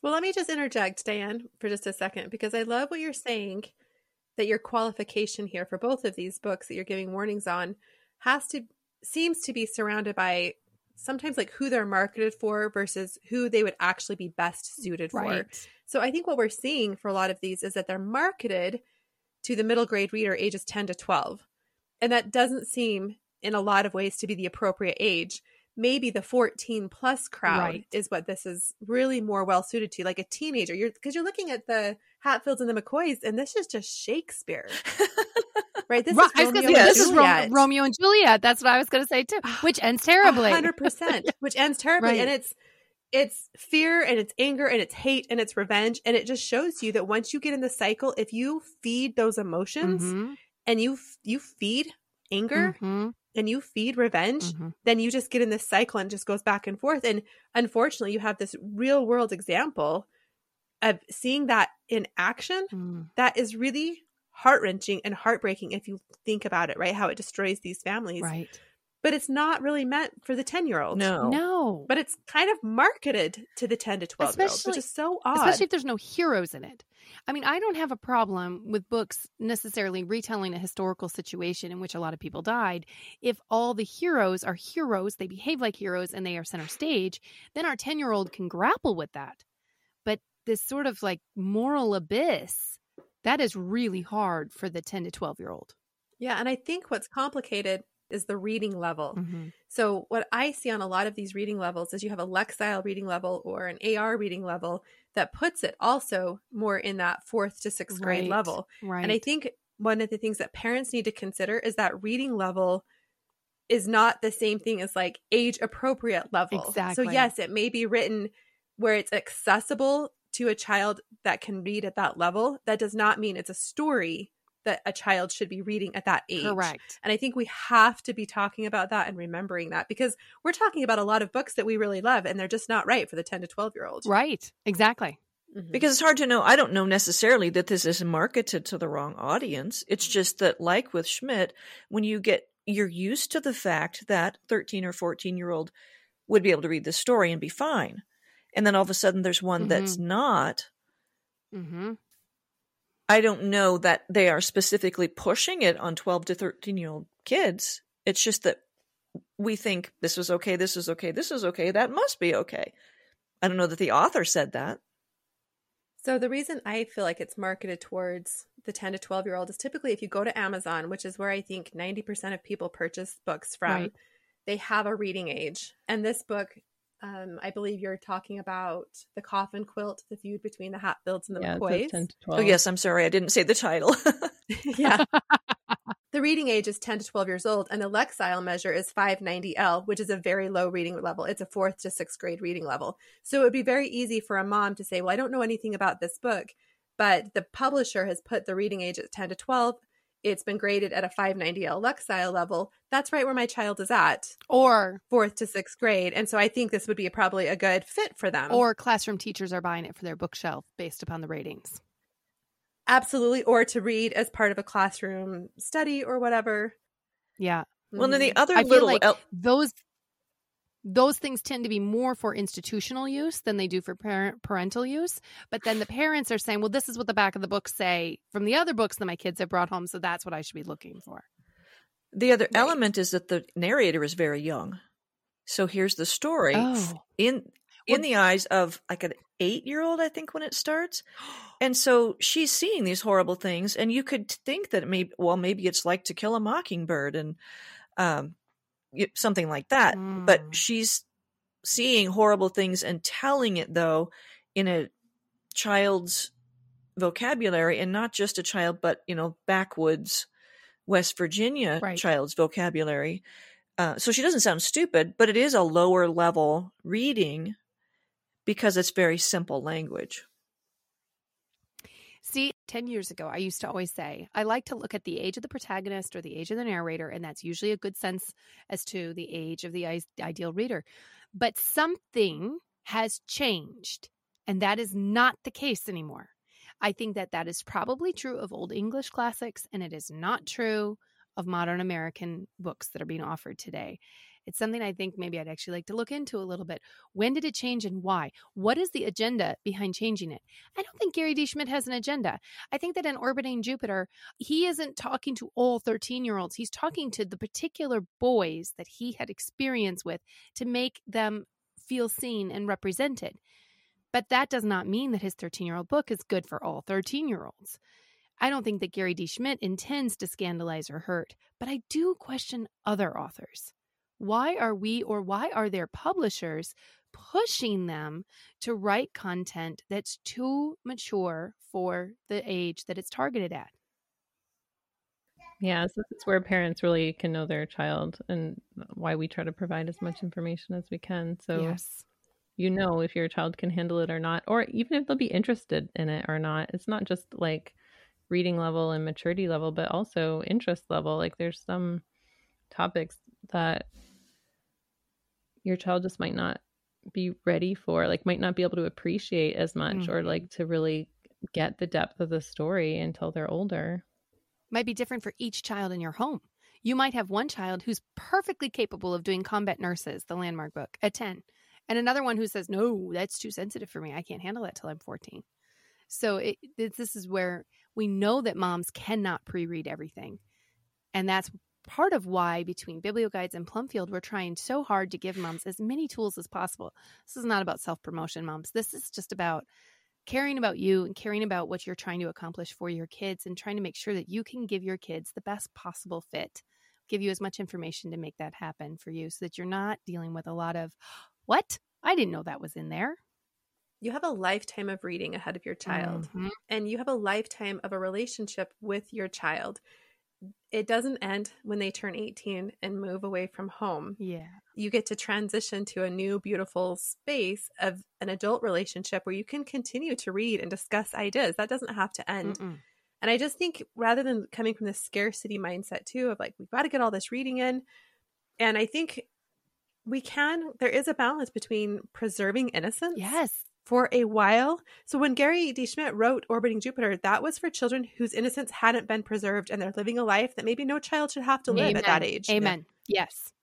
C: Well, let me just interject, Diane, for just a second, because I love what you're saying that your qualification here for both of these books that you're giving warnings on has to seems to be surrounded by sometimes like who they're marketed for versus who they would actually be best suited right. for. So I think what we're seeing for a lot of these is that they're marketed to the middle grade reader ages 10 to 12. And that doesn't seem in a lot of ways to be the appropriate age. Maybe the 14 plus crowd right. is what this is really more well suited to, like a teenager. You're because you're looking at the Hatfields and the McCoys, and this is just Shakespeare. [LAUGHS] right? This
A: right. is Romeo, say, this is Ro- Romeo and Juliet. That's what I was going to say too, which ends terribly.
C: Hundred [LAUGHS] percent, which ends terribly, right. and it's it's fear and it's anger and it's hate and it's revenge, and it just shows you that once you get in the cycle, if you feed those emotions mm-hmm. and you you feed anger. Mm-hmm. And you feed revenge, mm-hmm. then you just get in this cycle and just goes back and forth. And unfortunately, you have this real world example of seeing that in action mm. that is really heart wrenching and heartbreaking if you think about it, right? How it destroys these families.
A: Right.
C: But it's not really meant for the 10 year old.
B: No.
A: No.
C: But it's kind of marketed to the 10 to 12 year olds, which is so odd.
A: Especially if there's no heroes in it. I mean, I don't have a problem with books necessarily retelling a historical situation in which a lot of people died. If all the heroes are heroes, they behave like heroes, and they are center stage, then our 10 year old can grapple with that. But this sort of like moral abyss that is really hard for the 10 to 12 year old.
C: Yeah. And I think what's complicated is the reading level. Mm-hmm. So, what I see on a lot of these reading levels is you have a Lexile reading level or an AR reading level that puts it also more in that fourth to sixth grade right. level. Right. And I think one of the things that parents need to consider is that reading level is not the same thing as like age appropriate level. Exactly. So, yes, it may be written where it's accessible to a child that can read at that level. That does not mean it's a story that a child should be reading at that age.
A: Correct.
C: And I think we have to be talking about that and remembering that because we're talking about a lot of books that we really love and they're just not right for the 10 to 12 year old.
A: Right. Exactly.
B: Mm-hmm. Because it's hard to know. I don't know necessarily that this is marketed to the wrong audience. It's just that, like with Schmidt, when you get, you're used to the fact that 13 or 14 year old would be able to read this story and be fine. And then all of a sudden there's one mm-hmm. that's not. Mm-hmm. I don't know that they are specifically pushing it on 12 to 13 year old kids. It's just that we think this was okay, this is okay, this is okay, that must be okay. I don't know that the author said that.
C: So, the reason I feel like it's marketed towards the 10 to 12 year old is typically if you go to Amazon, which is where I think 90% of people purchase books from, right. they have a reading age. And this book um, I believe you're talking about the coffin quilt, the feud between the Hatfields and the yeah, McCoys.
B: Oh, yes, I'm sorry, I didn't say the title. [LAUGHS] [LAUGHS]
C: yeah. [LAUGHS] the reading age is 10 to 12 years old, and the Lexile measure is 590L, which is a very low reading level. It's a fourth to sixth grade reading level. So it would be very easy for a mom to say, Well, I don't know anything about this book, but the publisher has put the reading age at 10 to 12 it's been graded at a 590L Lexile level, that's right where my child is at.
A: Or
C: fourth to sixth grade. And so I think this would be a, probably a good fit for them.
A: Or classroom teachers are buying it for their bookshelf based upon the ratings.
C: Absolutely. Or to read as part of a classroom study or whatever.
A: Yeah.
B: Well, then the mm-hmm. other I little
A: like el- those those things tend to be more for institutional use than they do for parent parental use but then the [SIGHS] parents are saying well this is what the back of the books say from the other books that my kids have brought home so that's what i should be looking for
B: the other right. element is that the narrator is very young so here's the story oh. in in well, the eyes of like an eight year old i think when it starts [GASPS] and so she's seeing these horrible things and you could think that maybe well maybe it's like to kill a mockingbird and um something like that. Mm. But she's seeing horrible things and telling it though in a child's vocabulary and not just a child but you know backwoods west virginia right. child's vocabulary uh, so she doesn't sound stupid but it is a lower level reading because it's very simple language
A: See, 10 years ago, I used to always say, I like to look at the age of the protagonist or the age of the narrator, and that's usually a good sense as to the age of the ideal reader. But something has changed, and that is not the case anymore. I think that that is probably true of old English classics, and it is not true of modern American books that are being offered today. It's something I think maybe I'd actually like to look into a little bit. When did it change and why? What is the agenda behind changing it? I don't think Gary D. Schmidt has an agenda. I think that in Orbiting Jupiter, he isn't talking to all 13 year olds. He's talking to the particular boys that he had experience with to make them feel seen and represented. But that does not mean that his 13 year old book is good for all 13 year olds. I don't think that Gary D. Schmidt intends to scandalize or hurt, but I do question other authors. Why are we or why are their publishers pushing them to write content that's too mature for the age that it's targeted at?
D: Yeah, so that's where parents really can know their child and why we try to provide as much information as we can. So yes. you know if your child can handle it or not, or even if they'll be interested in it or not. It's not just like reading level and maturity level, but also interest level. Like there's some topics that your child just might not be ready for like might not be able to appreciate as much mm-hmm. or like to really get the depth of the story until they're older.
A: Might be different for each child in your home. You might have one child who's perfectly capable of doing combat nurses the landmark book at 10 and another one who says no that's too sensitive for me. I can't handle that till i'm 14 so it, this is where we know that moms cannot pre-read everything and that's part of why between biblioguides and plumfield we're trying so hard to give moms as many tools as possible this is not about self-promotion moms this is just about caring about you and caring about what you're trying to accomplish for your kids and trying to make sure that you can give your kids the best possible fit give you as much information to make that happen for you so that you're not dealing with a lot of, [GASPS] what? I didn't know that was in there.
C: You have a lifetime of reading ahead of your child, mm-hmm. and you have a lifetime of a relationship with your child. It doesn't end when they turn 18 and move away from home.
A: Yeah.
C: You get to transition to a new, beautiful space of an adult relationship where you can continue to read and discuss ideas. That doesn't have to end. Mm-mm. And I just think rather than coming from the scarcity mindset too of like we've got to get all this reading in, and I think we can there is a balance between preserving innocence.
A: Yes.
C: For a while. So when Gary D. Schmidt wrote Orbiting Jupiter, that was for children whose innocence hadn't been preserved and they're living a life that maybe no child should have to live
A: Amen.
C: at that age.
A: Amen. Yeah. Yes.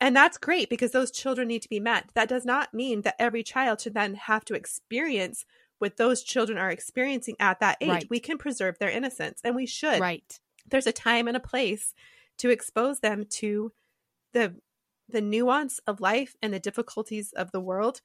C: And that's great because those children need to be met. That does not mean that every child should then have to experience what those children are experiencing at that age. Right. We can preserve their innocence and we should.
A: Right.
C: There's a time and a place to expose them to the the nuance of life and the difficulties of the world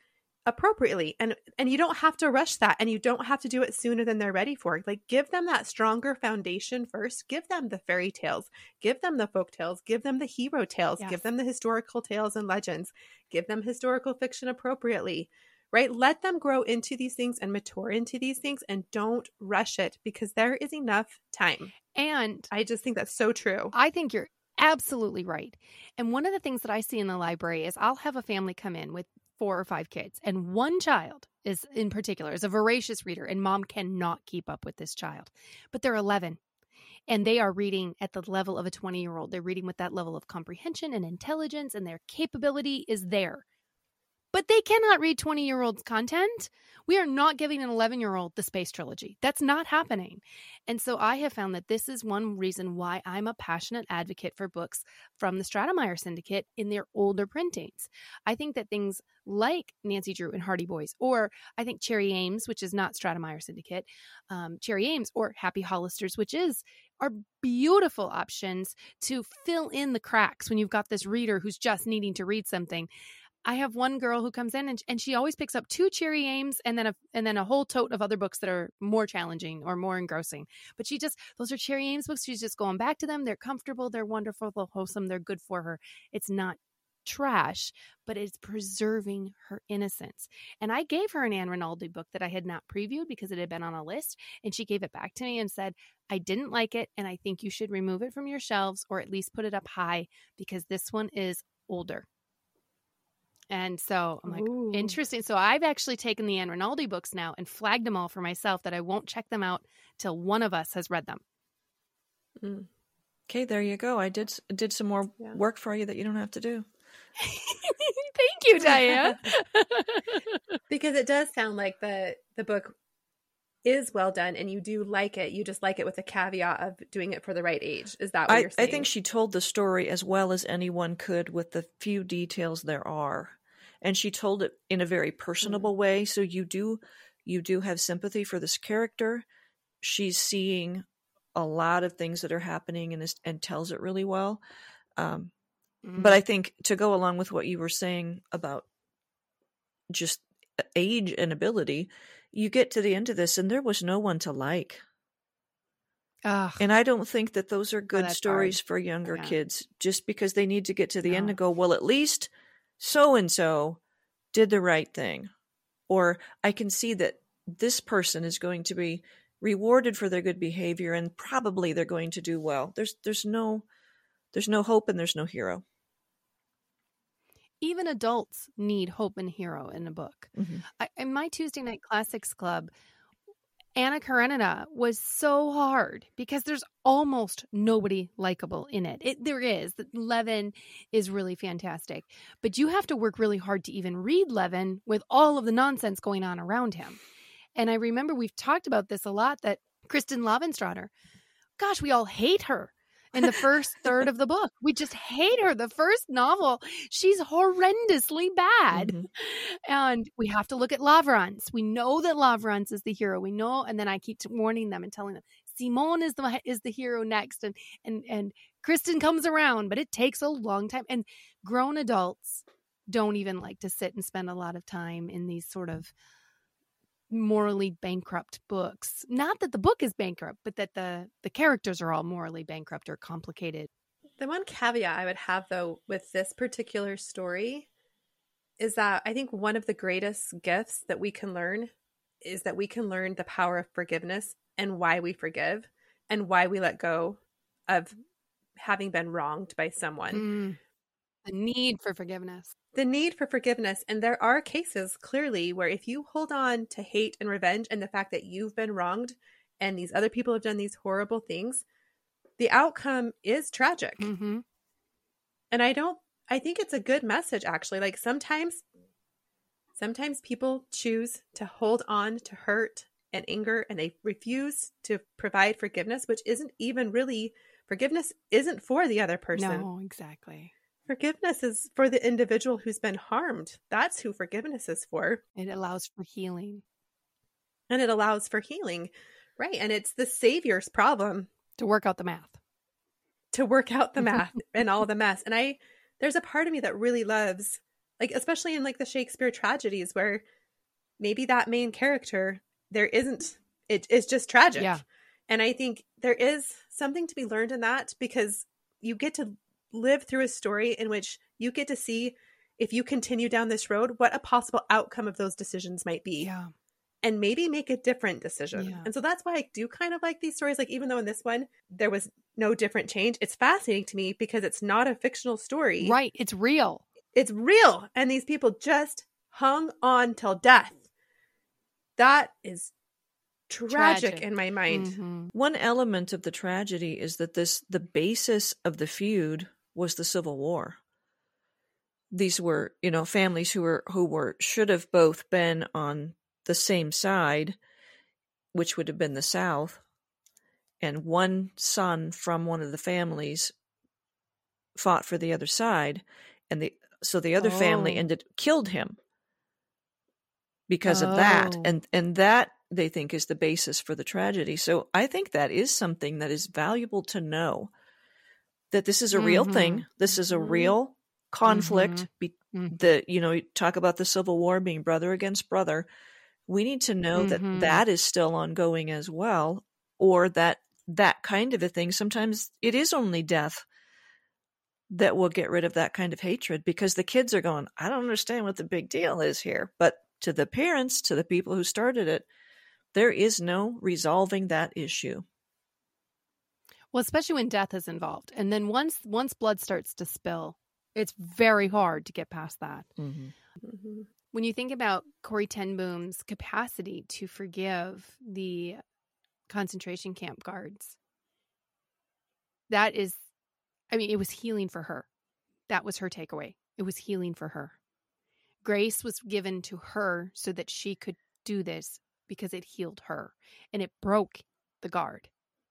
C: appropriately and and you don't have to rush that and you don't have to do it sooner than they're ready for. Like give them that stronger foundation first. Give them the fairy tales. Give them the folk tales. Give them the hero tales. Yes. give them the historical tales and legends. Give them historical fiction appropriately right? Let them grow into these things and mature into these things and don't rush it because there is enough time.
A: And
C: i just think that's so true.
A: I think you're absolutely right. And one of the things that I see in the library is I'll have a family come in with four or five kids, and one child is in particular is a voracious reader, and mom cannot keep up with this child. But they're 11 and they are reading at the level of a 20 year old. They're reading with that level of comprehension and intelligence, and their capability is there but they cannot read 20 year olds content. We are not giving an 11 year old the space trilogy. That's not happening. And so I have found that this is one reason why I'm a passionate advocate for books from the Stratemeyer Syndicate in their older printings. I think that things like Nancy Drew and Hardy Boys, or I think Cherry Ames, which is not Stratemeyer Syndicate, um, Cherry Ames, or Happy Hollisters, which is are beautiful options to fill in the cracks when you've got this reader who's just needing to read something. I have one girl who comes in and, and she always picks up two cherry Ames and then a and then a whole tote of other books that are more challenging or more engrossing. But she just those are cherry Ames books. She's just going back to them. They're comfortable. They're wonderful. They're wholesome. They're good for her. It's not trash, but it's preserving her innocence. And I gave her an Ann Rinaldi book that I had not previewed because it had been on a list. And she gave it back to me and said, I didn't like it. And I think you should remove it from your shelves or at least put it up high because this one is older. And so I'm like, Ooh. interesting. So I've actually taken the Ann Rinaldi books now and flagged them all for myself that I won't check them out till one of us has read them.
B: Mm. Okay, there you go. I did did some more yeah. work for you that you don't have to do. [LAUGHS]
A: Thank you, Diane. [LAUGHS]
C: because it does sound like the the book is well done and you do like it. You just like it with a caveat of doing it for the right age. Is that what I, you're saying?
B: I think she told the story as well as anyone could with the few details there are and she told it in a very personable mm-hmm. way so you do you do have sympathy for this character she's seeing a lot of things that are happening and is, and tells it really well um, mm-hmm. but i think to go along with what you were saying about just age and ability you get to the end of this and there was no one to like
A: Ugh.
B: And I don't think that those are oh, good oh, stories hard. for younger yeah. kids just because they need to get to the no. end and go, well, at least so and so did the right thing. Or I can see that this person is going to be rewarded for their good behavior and probably they're going to do well. There's there's no there's no hope and there's no hero.
A: Even adults need hope and hero in a book. Mm-hmm. I, in my Tuesday night classics club, Anna Karenina was so hard because there's almost nobody likable in it. it. There is. Levin is really fantastic, but you have to work really hard to even read Levin with all of the nonsense going on around him. And I remember we've talked about this a lot that Kristin Lavransdatter, gosh, we all hate her in the first third of the book. We just hate her. The first novel, she's horrendously bad. Mm-hmm. And we have to look at Lavrans. We know that Lavrans is the hero. We know, and then I keep warning them and telling them Simone is the is the hero next, and and and Kristin comes around, but it takes a long time. And grown adults don't even like to sit and spend a lot of time in these sort of morally bankrupt books. Not that the book is bankrupt, but that the the characters are all morally bankrupt or complicated.
C: The one caveat I would have though with this particular story is that I think one of the greatest gifts that we can learn is that we can learn the power of forgiveness and why we forgive and why we let go of having been wronged by someone.
A: Mm. The need for forgiveness.
C: The need for forgiveness. And there are cases clearly where if you hold on to hate and revenge and the fact that you've been wronged and these other people have done these horrible things, the outcome is tragic.
A: Mm-hmm.
C: And I don't, I think it's a good message actually. Like sometimes, sometimes people choose to hold on to hurt and anger and they refuse to provide forgiveness, which isn't even really forgiveness isn't for the other person.
A: No, exactly.
C: Forgiveness is for the individual who's been harmed. That's who forgiveness is for.
A: It allows for healing.
C: And it allows for healing. Right. And it's the savior's problem
A: to work out the math.
C: To work out the [LAUGHS] math and all the mess. And I there's a part of me that really loves like especially in like the Shakespeare tragedies where maybe that main character there isn't it is just tragic.
A: Yeah.
C: And I think there is something to be learned in that because you get to live through a story in which you get to see if you continue down this road what a possible outcome of those decisions might be.
A: Yeah.
C: And maybe make a different decision.
A: Yeah.
C: And so that's why I do kind of like these stories. Like, even though in this one there was no different change, it's fascinating to me because it's not a fictional story.
A: Right. It's real.
C: It's real. And these people just hung on till death. That is tragic,
A: Tragic.
C: in my mind.
A: Mm-hmm.
B: One element of the tragedy is that this the basis of the feud was the Civil War. These were, you know, families who were who were should have both been on the same side, which would have been the South, and one son from one of the families fought for the other side, and the so the other family
A: Oh.
B: ended killed him because of that,
A: Oh.
B: and and that they think is the basis for the tragedy. So I think that is something that is valuable to know that this is a real thing. Mm-hmm. This is a
A: mm-hmm.
B: real conflict. Mm-hmm. Be-
A: Mhm.
B: the you know you talk about the Civil War being brother against brother. We need to know that that is still ongoing as well, or that that kind of a thing. Sometimes it is only death that will get rid of that kind of hatred because the kids are going, I don't understand what the big deal is here. But to the parents, to the people who started it, there is no resolving that issue.
A: Well, especially when death is involved. And then once once blood starts to spill, it's very hard to get past that.
B: Mm-hmm.
C: Mhm.
A: When you think about Corrie Ten Boom's capacity to forgive the concentration camp guards, that is, I mean, it was healing for her. That was her takeaway. It was healing for her. Grace was given to her so that she could do this because it healed her and it broke the guard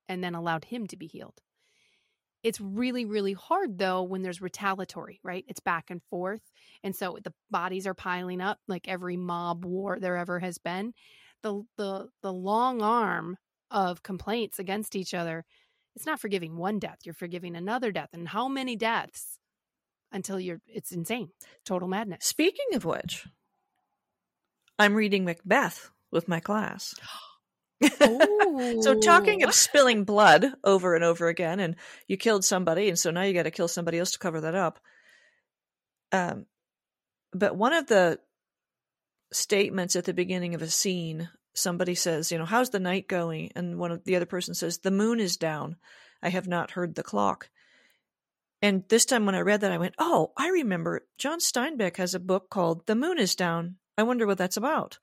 A: and then allowed him to be healed. It's really, really hard though when there's retaliatory, right? It's back and forth. And so the bodies are piling up like every mob war there ever has been. The the the long arm of complaints against each other, it's not forgiving one death, you're forgiving another death. And how many deaths until you're it's insane. Total madness.
B: Speaking of which, I'm reading Macbeth with my class. [GASPS] [GASPS] so talking of spilling blood over and over again, and you killed somebody, and so now you got to kill somebody else to cover that up. Um, but one of the statements at the beginning of a scene, somebody says, "You know, how's the night going?" And one of the other person says, "The moon is down. I have not heard the clock." And this time when I read that, I went, "Oh, I remember. John Steinbeck has a book called "The Moon Is Down." I wonder what that's about."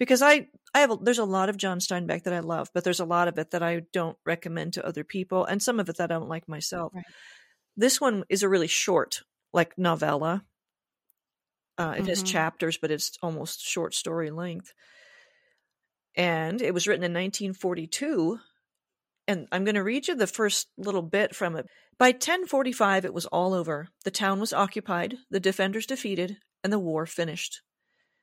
B: Because I, I have, a, there's a lot of John Steinbeck that I love, but there's a lot of it that I don't recommend to other people, and some of it that I don't like myself.
A: Right.
B: This one is a really short, like novella. Uh, it has
A: Mhm.
B: chapters, but it's almost short story length. And it was written in 1942. And I'm going to read you the first little bit from it. By 1045, it was all over. The town was occupied, the defenders defeated, and the war finished.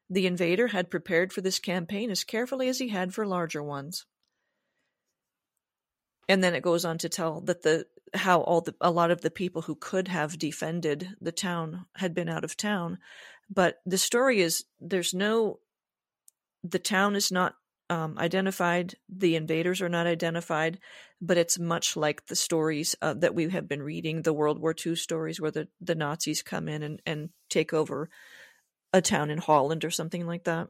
B: The invader had prepared for this campaign as carefully as he had for larger ones. And then it goes on to tell that the how all the a lot of the people who could have defended the town had been out of town. But the story is there's no the town is not um, identified. The invaders are not identified, but it's much like the stories uh, that we have been reading, the World War II stories where the, the Nazis come in and, and take over a town in Holland or something like that.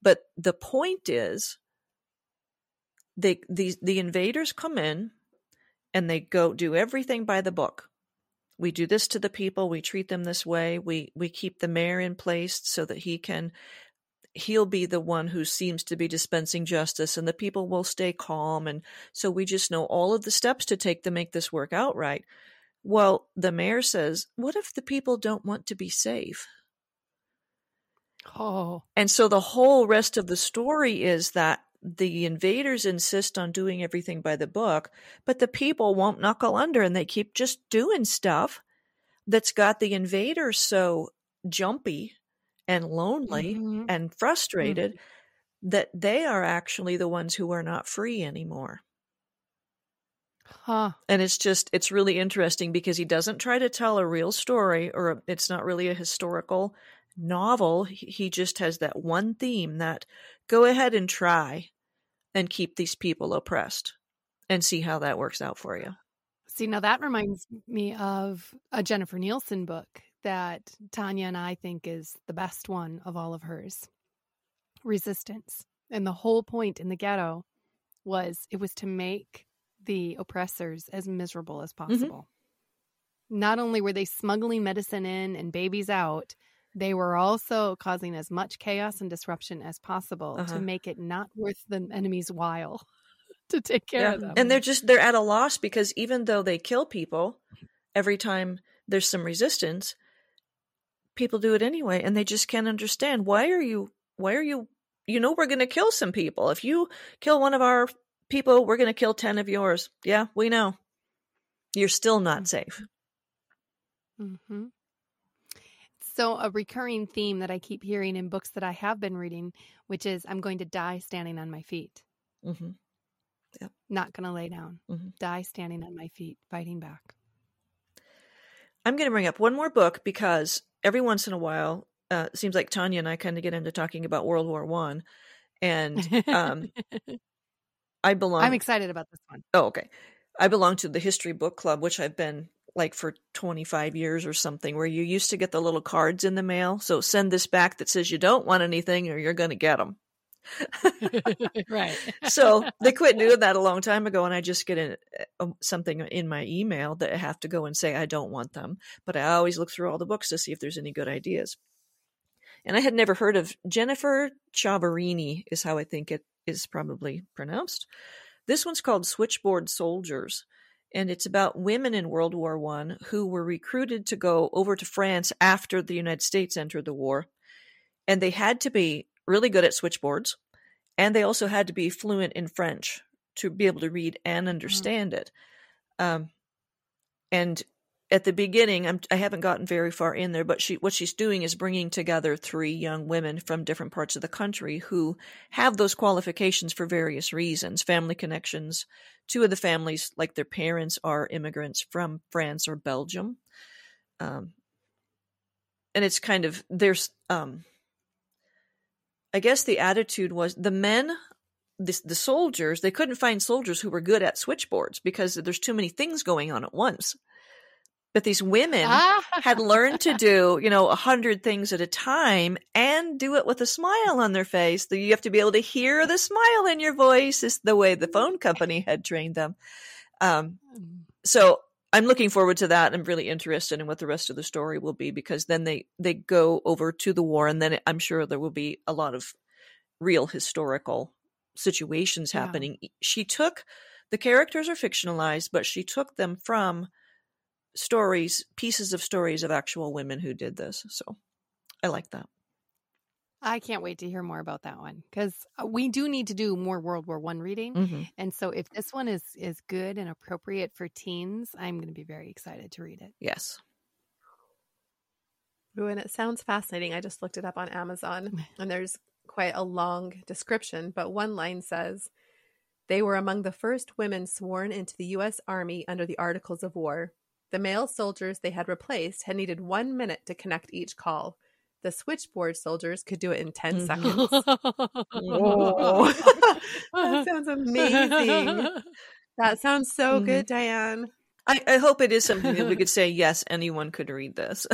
B: But the point is, they these the invaders come in and they go do everything by the book. We do this to the people, we treat them this way, we we keep the mayor in place so that he can he'll be the one who seems to be dispensing justice and the people will stay calm and so we just know all of the steps to take to make this work out right. Well, the mayor says, what if the people don't want to be safe?
A: Oh.
B: And so the whole rest of the story is that the invaders insist on doing everything by the book, but the people won't knuckle under and they keep just doing stuff that's got the invaders so jumpy and lonely mm-hmm. and frustrated mm-hmm. that they are actually the ones who are not free anymore.
A: Huh.
B: And it's just, it's really interesting because he doesn't try to tell a real story or it's not really a historical novel. He just has that one theme that go ahead and try and keep these people oppressed and see how that works out for you.
A: See, now that reminds me of a Jennifer Nielsen book that Tanya and I think is the best one of all of hers Resistance. And the whole point in the ghetto was it was to make the oppressors as miserable as mm-hmm. possible. Mm-hmm. Not only were they smuggling medicine in and babies out, they were also causing as much chaos and disruption as possible uh-huh. to make it not worth the enemy's while [LAUGHS] to take care yeah. of them.
B: And they're just they're at a loss because even though they kill people every time there's some resistance, people do it anyway and they just can't understand why are you why are you you know we're going to kill some people. If you kill one of our people, we're going to kill 10 of yours. Yeah, we know. You're still not safe.
A: Mhm. So, a recurring theme that I keep hearing in books that I have been reading, which is I'm going to die standing on my feet.
B: Mm-hmm. Yep.
A: Not going to lay down. Mm-hmm. Die standing on my feet, fighting back.
B: I'm going to bring up one more book because every once in a while, uh, it seems like Tanya and I kind of get into talking about World War One, and um, [LAUGHS] I belong.
A: I'm excited about this one.
B: Oh, okay. I belong to the History Book Club, which I've been like for 25 years or something where you used to get the little cards in the mail. So send this back that says you don't want anything or you're going to get them. [LAUGHS]
A: right. [LAUGHS]
B: so they quit doing that a long time ago, and I just get in, uh, something in my email that I have to go and say I don't want them. But I always look through all the books to see if there's any good ideas. And I had never heard of Jennifer Chiaverini is how I think it is probably pronounced. This one's called Switchboard Soldiers and it's about women in World War One who were recruited to go over to France after the United States entered the war, and they had to be really good at switchboards, and they also had to be fluent in French to be able to read and mm. understand mm-hmm. it. Um, and at the beginning, I'm, I have not gotten very far in there, but she what she's doing is bringing together three young women from different parts of the country who have those qualifications for various reasons, family connections. Two of the families, like their parents, are immigrants from France or Belgium, um, and it's kind of there's. Um, I guess the attitude was the men the, the soldiers they couldn't find soldiers who were good at switchboards because there's too many things going on at once but these women ah. had learned to [LAUGHS] do, you know, a hundred things at a time and do it with a smile on their face. You have to be able to hear the smile in your voice is the way the phone company had trained them. Um, so I'm looking forward to that. I'm really interested in what the rest of the story will be because then they, they go over to the war and then I'm sure there will be a lot of real historical situations happening. Yeah. She took the characters are fictionalized, but she took them from stories, pieces of stories of actual women who did this. So I like that.
A: I can't wait to hear more about that one because uh, we do need to do more World War One reading, mm-hmm. and so if this one is is good and appropriate for teens, I'm going to be very excited to read it.
B: Yes.
C: Ooh, and it sounds fascinating. I just looked it up on Amazon, [LAUGHS] and there's quite a long description, but one line says, "They were among the first women sworn into the U.S. Army under the Articles of War." The male soldiers they had replaced had needed one minute to connect each call. the switchboard soldiers could do it in 10 seconds. Whoa. that [LAUGHS] sounds amazing. That sounds so mm-hmm. good, Diane.
B: I, I, hope it is something that we could say, yes, anyone could read this.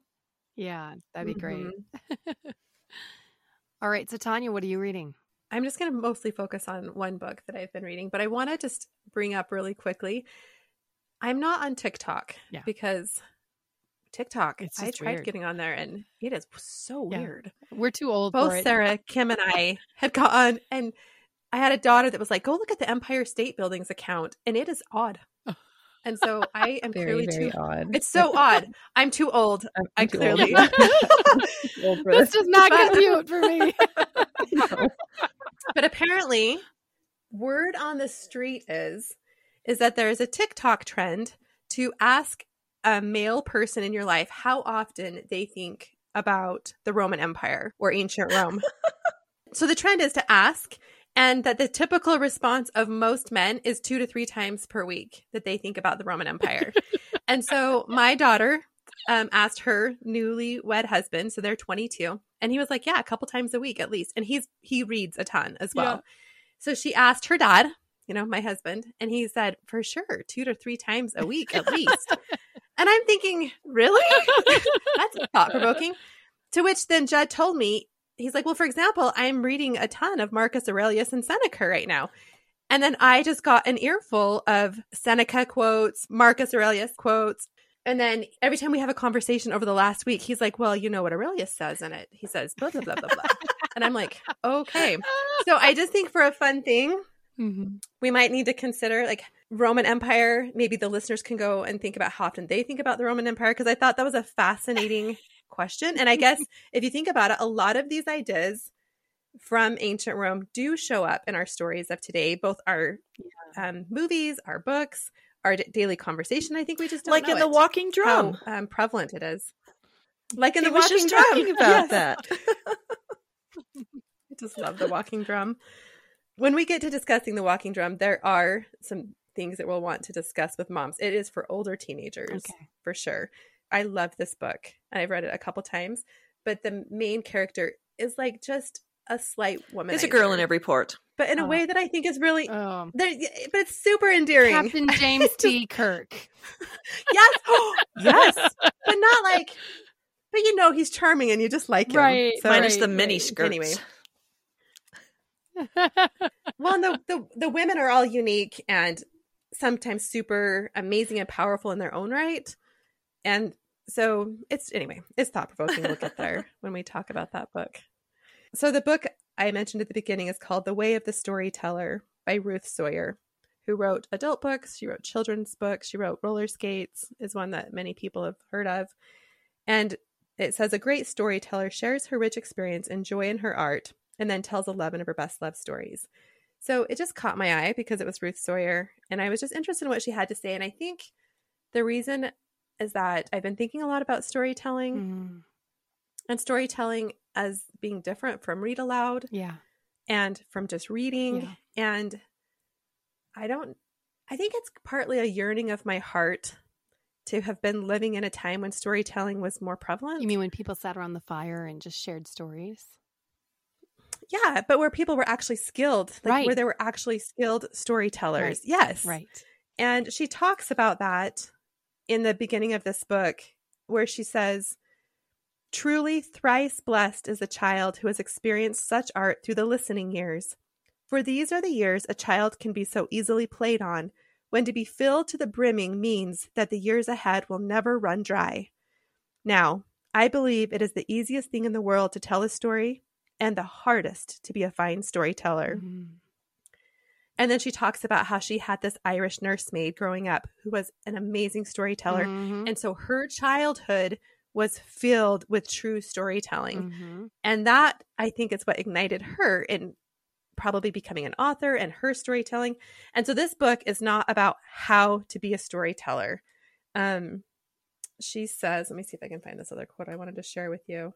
B: [LAUGHS]
A: yeah, that'd be great. Mm-hmm. [LAUGHS] All right. So, Tanya, what are you reading?
C: I'm just going to mostly focus on one book that I've been reading, but I want to just bring up really quickly. I'm not on TikTok yeah. because TikTok. I tried weird. getting on there and it is so yeah. weird.
A: We're too old.
C: Both Sarah, Kim, and I had gone, and I had a daughter that was like, "Go look at the Empire State Building's account," and it is odd. [LAUGHS] And so I am
D: very,
C: clearly
D: very
C: too
D: odd.
C: It's so odd. I'm too old. I'm, i clearly.
A: Old. [LAUGHS] this does not compute [LAUGHS] for me.
C: but apparently, word on the street is is that there is a TikTok trend to ask a male person in your life how often they think about the Roman Empire or ancient Rome. [LAUGHS] so the trend is to ask and that the typical response of most men is two to three times per week that they think about the Roman Empire. [LAUGHS] and so my daughter um, asked her newlywed husband, so they're 22, and he was like, "Yeah, a couple times a week at least." And he's he reads a ton as well. Yeah. So she asked her dad, you know, my husband, and he said, "For sure, two to three times a week at least." [LAUGHS] and I'm thinking, really? [LAUGHS] That's thought provoking. To which then Judd told me he's like, well, for example, I'm reading a ton of Marcus Aurelius and Seneca right now. And then I just got an earful of Seneca quotes, Marcus Aurelius quotes. And then every time we have a conversation over the last week, he's like, well, you know what Aurelius says in it. He says, blah, blah, blah, blah, blah. and I'm like, okay. So I just think for a fun thing, mm-hmm. we might need to consider like Roman Empire. Maybe the listeners can go and think about how often they think about the Roman Empire. Cause I thought that was a fascinating [LAUGHS] question. And I guess if you think about it, a lot of these ideas from ancient Rome do show up in our stories of today, both our yeah. um, movies, our books, our d- daily conversation. I think we just
B: like in it, the Walking Drum,
C: how um, prevalent it is. Like in
B: he
C: the Walking
B: Drum, talking about [LAUGHS] yes. that. [LAUGHS]
C: I just love the Walking Drum. When we get to discussing the Walking Drum, there are some things that we'll want to discuss with moms. It is for older teenagers, okay. for sure. I love this book and I've read it a couple times, but the main character is like just a slight woman.
B: It's a girl in every port.
C: But in oh. a way that I think is really, um, but it's super endearing.
A: Captain [LAUGHS] James T. Kirk. [LAUGHS]
C: yes, [GASPS] yes, but not like, but you know he's charming and you just like him.
A: Right.
B: So, Minus right, the mini right. skirts. Anyway.
C: Well, the, the the women are all unique and sometimes super amazing and powerful in their own right. And so it's anyway, it's thought provoking. We'll get there [LAUGHS] when we talk about that book. So the book I mentioned at the beginning is called The Way of the Storyteller by Ruth Sawyer, who wrote adult books. She wrote children's books. She wrote Roller Skates, is one that many people have heard of. And it says a great storyteller shares her rich experience and joy in her art and then tells 11 of her best love stories. So it just caught my eye because it was Ruth Sawyer and I was just interested in what she had to say. And I think the reason is that I've been thinking a lot about storytelling mm. and storytelling as being different from read aloud.
A: Yeah.
C: And from just reading. Yeah. And I don't, I think it's partly a yearning of my heart to have been living in a time when storytelling was more prevalent.
A: You mean when people sat around the fire and just shared stories?
C: Yeah, but where people were actually skilled, like right. where there were actually skilled storytellers. Right. Yes.
A: Right.
C: And she talks about that in the beginning of this book where she says, Truly thrice blessed is the child who has experienced such art through the listening years. For these are the years a child can be so easily played on, when to be filled to the brimming means that the years ahead will never run dry. Now, I believe it is the easiest thing in the world to tell a story and the hardest to be a fine storyteller. Mm-hmm. And then she talks about how she had this Irish nursemaid growing up who was an amazing storyteller. Mm-hmm. And so her childhood was filled with true storytelling. Mm-hmm. And that, I think, is what ignited her in probably becoming an author and her storytelling. And so this book is not about how to be a storyteller. Um, she says, let me see if I can find this other quote I wanted to share with you.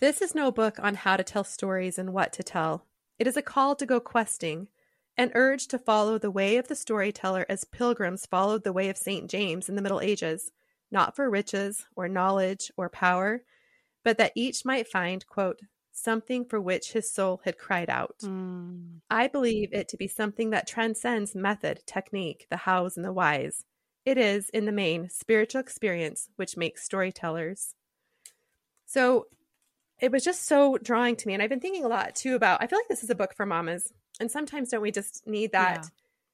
C: This is no book on how to tell stories and what to tell. It is a call to go questing, an urge to follow the way of the storyteller as pilgrims followed the way of St. James in the Middle Ages, not for riches or knowledge or power, but that each might find, quote, something for which his soul had cried out. Mm. I believe it to be something that transcends method, technique, the hows, and the whys. It is, in the main, spiritual experience which makes storytellers. So it was just so drawing to me. And I've been thinking a lot too about, I feel like this is a book for mamas. And sometimes don't we just need that?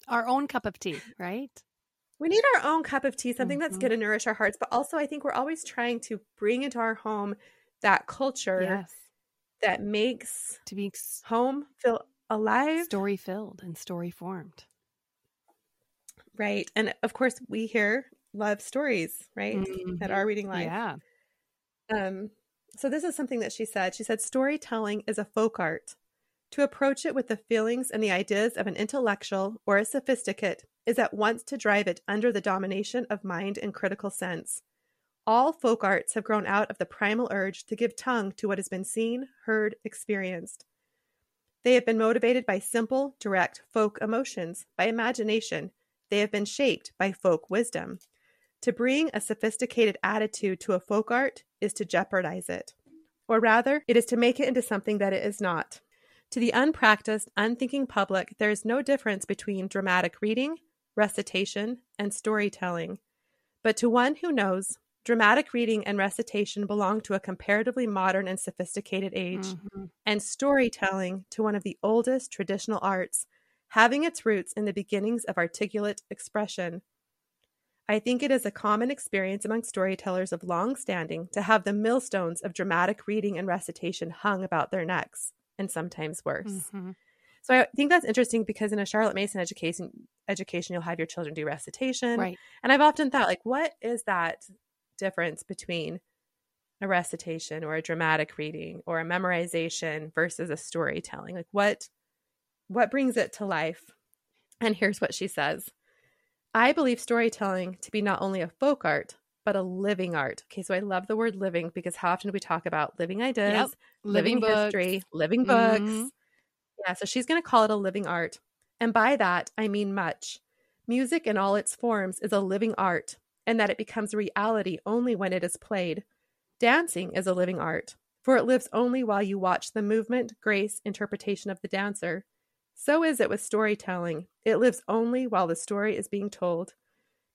A: Yeah. Our own cup of tea, right?
C: We need our own cup of tea, something mm-hmm. that's going to nourish our hearts. But also, I think we're always trying to bring into our home that culture yes. that makes
A: to be
C: home feel alive,
A: story filled, and story formed.
C: Right. And of course, we here love stories, right? Mm-hmm. At our reading life.
A: Yeah.
C: Um, so this is something that she said. She said, storytelling is a folk art. To approach it with the feelings and the ideas of an intellectual or a sophisticate is at once to drive it under the domination of mind and critical sense. All folk arts have grown out of the primal urge to give tongue to what has been seen, heard, experienced. They have been motivated by simple, direct folk emotions, by imagination. They have been shaped by folk wisdom. To bring a sophisticated attitude to a folk art is to jeopardize it. Or rather, it is to make it into something that it is not. To the unpracticed, unthinking public, there is no difference between dramatic reading, recitation, and storytelling. But to one who knows, dramatic reading and recitation belong to a comparatively modern and sophisticated age, mm-hmm. and storytelling to one of the oldest traditional arts, having its roots in the beginnings of articulate expression. I think it is a common experience among storytellers of long standing to have the millstones of dramatic reading and recitation hung about their necks, and sometimes worse. Mm-hmm. So I think that's interesting because in a Charlotte Mason education education you'll have your children do recitation.
A: Right.
C: And I've often thought like what is that difference between a recitation or a dramatic reading or a memorization versus a storytelling? Like what what brings it to life? And here's what she says. I believe storytelling to be not only a folk art, but a living art. Okay, so I love the word living because how often do we talk about living ideas, yep. living, living history, living books? Mm-hmm. Yeah, so she's going to call it a living art. And by that, I mean much. Music in all its forms is a living art, and that it becomes reality only when it is played. Dancing is a living art, for it lives only while you watch the movement, grace, interpretation of the dancer. So is it with storytelling. It lives only while the story is being told.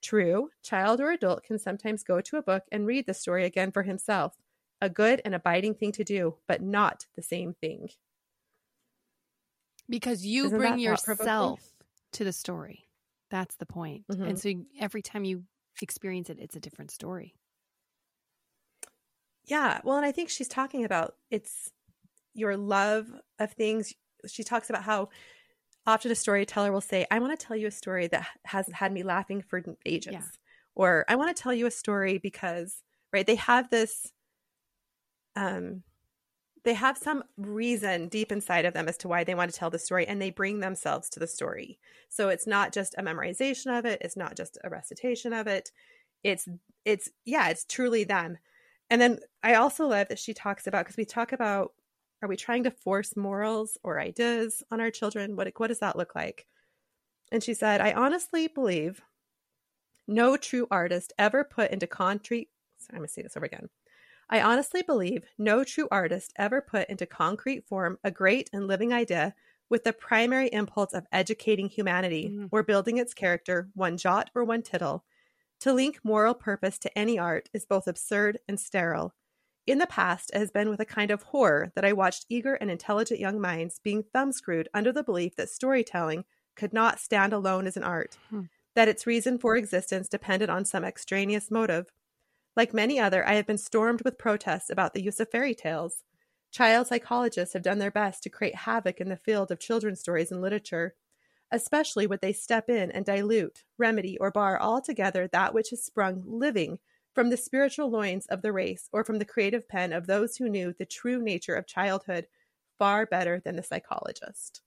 C: True, child or adult can sometimes go to a book and read the story again for himself, a good and abiding thing to do, but not the same thing.
A: Because you Isn't bring yourself to the story. That's the point. Mm-hmm. And so every time you experience it, it's a different story.
C: Yeah. Well, and I think she's talking about it's your love of things. She talks about how often a storyteller will say, I want to tell you a story that has had me laughing for ages. Yeah. Or I want to tell you a story because, right, they have this um they have some reason deep inside of them as to why they want to tell the story and they bring themselves to the story. So it's not just a memorization of it, it's not just a recitation of it. It's it's yeah, it's truly them. And then I also love that she talks about because we talk about are we trying to force morals or ideas on our children? What what does that look like? And she said, I honestly believe no true artist ever put into concrete sorry, I'm gonna say this over again. I honestly believe no true artist ever put into concrete form a great and living idea with the primary impulse of educating humanity mm. or building its character one jot or one tittle. To link moral purpose to any art is both absurd and sterile. In the past, it has been with a kind of horror that I watched eager and intelligent young minds being thumbscrewed under the belief that storytelling could not stand alone as an art, hmm. that its reason for existence depended on some extraneous motive. Like many other, I have been stormed with protests about the use of fairy tales. Child psychologists have done their best to create havoc in the field of children's stories and literature, especially when they step in and dilute, remedy, or bar altogether that which has sprung living from the spiritual loins of the race or from the creative pen of those who knew the true nature of childhood far better than the psychologist.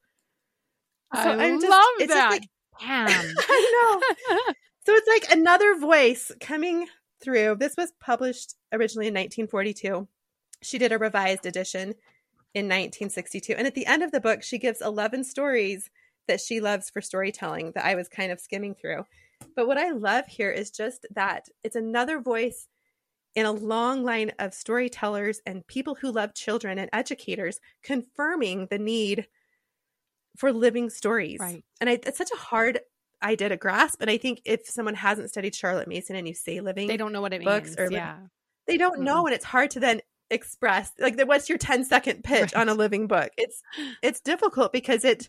A: So I just, love that. Like,
C: Pam. [LAUGHS] I know. so it's like another voice coming through. This was published originally in 1942. She did a revised edition in 1962. And at the end of the book, she gives 11 stories that she loves for storytelling that I was kind of skimming through. But what I love here is just that it's another voice in a long line of storytellers and people who love children and educators confirming the need for living stories.
A: Right.
C: And I, it's such a hard idea to grasp. And I think if someone hasn't studied Charlotte Mason and you say living,
A: they don't know what it
C: books
A: means.
C: or
A: yeah.
C: they don't mm know, and it's hard to then express like what's your 10 second pitch right. on a living book. It's it's difficult because it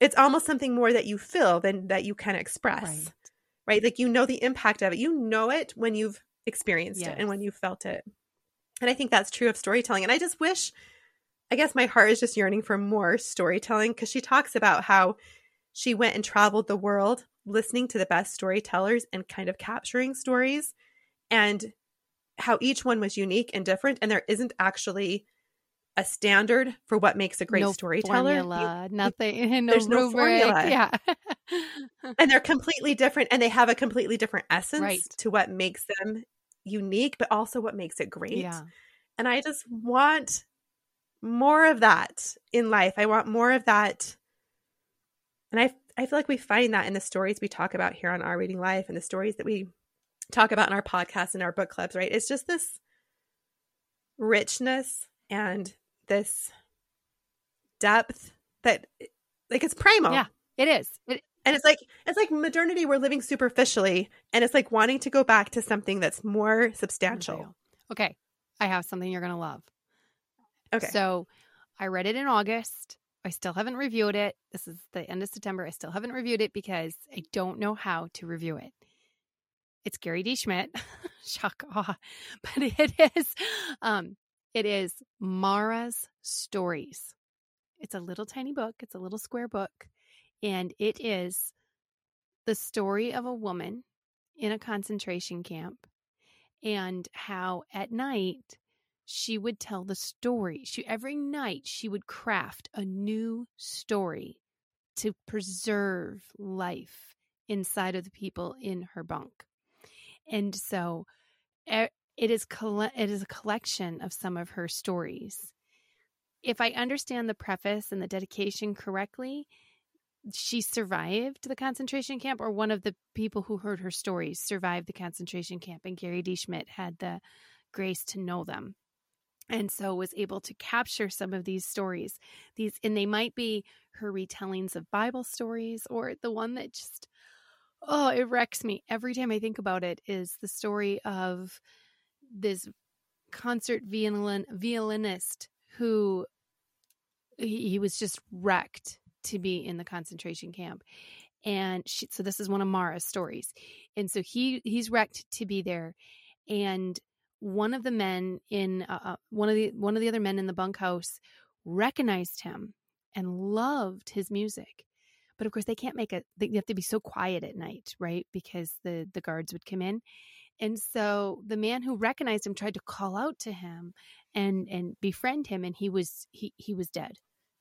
C: it's almost something more that you feel than that you can express. Right. Right? Like you know the impact of it. You know it when you've experienced yes. it and when you felt it. And I think that's true of storytelling. And I just wish, I guess my heart is just yearning for more storytelling because she talks about how she went and traveled the world listening to the best storytellers and kind of capturing stories and how each one was unique and different. And there isn't actually a standard for what makes a great
A: no
C: storyteller.
A: Formula, you, nothing. [LAUGHS] No
C: there's no formula.
A: Yeah. [LAUGHS]
C: and they're completely different and they have a completely different essence
A: right.
C: to what makes them unique, but also what makes it great.
A: Yeah.
C: And I just want more of that in life. I want more of that. And I I feel like we find that in the stories we talk about here on Our Reading Life and the stories that we talk about in our podcasts and our book clubs, right? It's just this richness and this depth that like it's primal.
A: Yeah, it is. It,
C: and it's like it's like modernity we're living superficially and it's like wanting to go back to something that's more substantial.
A: Okay. I have something you're going to love.
C: Okay.
A: So, I read it in August. I still haven't reviewed it. This is the end of September. I still haven't reviewed it because I don't know how to review it. It's Gary D. Schmidt. [LAUGHS] Shock awe. [LAUGHS] But it is um it is Mara's Stories. It's a little tiny book, it's a little square book, and it is the story of a woman in a concentration camp and how at night she would tell the story. She every night she would craft a new story to preserve life inside of the people in her bunk. And so it is it is a collection of some of her stories. If I understand the preface and the dedication correctly, she survived the concentration camp, or one of the people who heard her stories survived the concentration camp, and Gary D. Schmidt had the grace to know them and so was able to capture some of these stories these and they might be her retellings of bible stories or the one that just oh it wrecks me every time i think about it is the story of this concert violin violinist who he, he was just wrecked to be in the concentration camp. And she, so this is one of Mara's stories. And so he he's wrecked to be there. And one of the men in uh, uh, one of the one of the other men in the bunkhouse recognized him and loved his music. But of course they can't make it they have to be so quiet at night right? Because the the guards would come in and so the man who recognized him tried to call out to him and and befriend him and he was he he was dead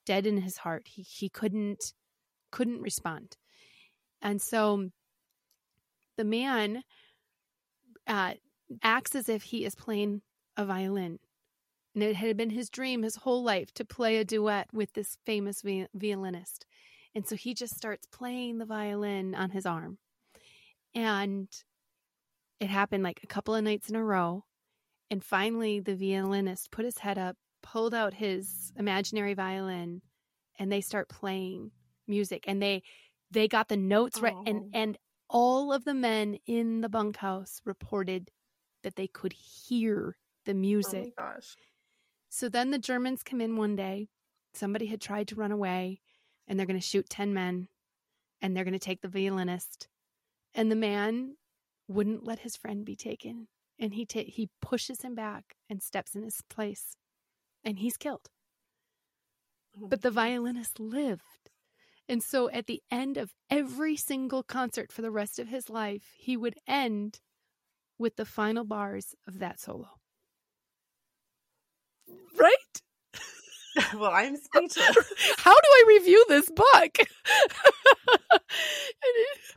A: dead in his heart. He he couldn't couldn't respond. And so the man uh, acts as if he is playing a violin. And it had been his dream his whole life to play a duet with this famous violinist. And so he just starts playing the violin on his arm. And it happened like a couple of nights in a row. And finally, the violinist put his head up, pulled out his imaginary violin, and they start playing music. And they they got the notes right. And oh. and all of the men in the bunkhouse reported that they could hear the oh music.
C: Oh gosh.
A: So then the Germans come in one day. Somebody had tried to run away, and they're going to shoot 10 men, and they're going to take the violinist. And the man wouldn't let his friend be taken and he ta- he pushes him back and steps in his place and he's killed. Oh but the violinist lived. And so at the end of every single concert for the rest of his life he would end with the final bars of that solo. Right [LAUGHS]
C: well, I'm speechless. [LAUGHS]
A: How do I review this book? [LAUGHS]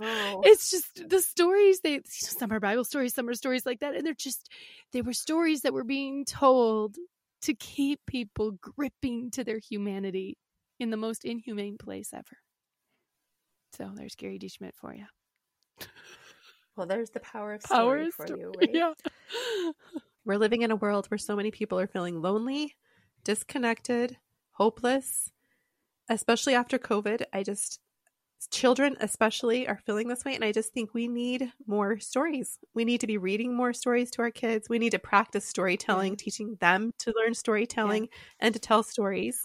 A: oh. It's just the stories they some are Bible stories, some are stories like that, and they're just they were stories that were being told to keep people gripping to their humanity in the most inhumane place ever. So there's Gary D. Schmidt for you.
C: Well, there's the power of story power for story. you, right? Yeah. We're living in a world where so many people are feeling lonely, disconnected, hopeless, especially after COVID. I just children especially are feeling this way and i just think we need more stories we need to be reading more stories to our kids we need to practice storytelling yeah. teaching them to learn storytelling yeah. and to tell stories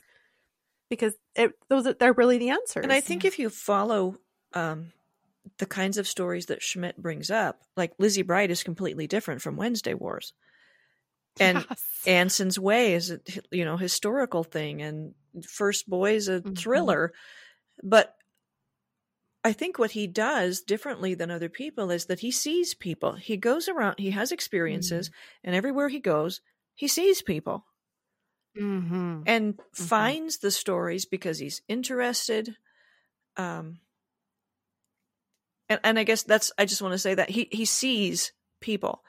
C: because it, those are, they're really the answers
B: and i think if you follow um, the kinds of stories that schmidt brings up like lizzie bright is completely different from wednesday wars and yes. anson's way is a you know historical thing and first boy is a mm-hmm. thriller but I think what he does differently than other people is that he sees people. He goes around, he has experiences, mm-hmm. and everywhere he goes, he sees people mm-hmm. and mm-hmm. finds the stories because he's interested. Um, and, and I guess that's, I just want to say that he, he sees people.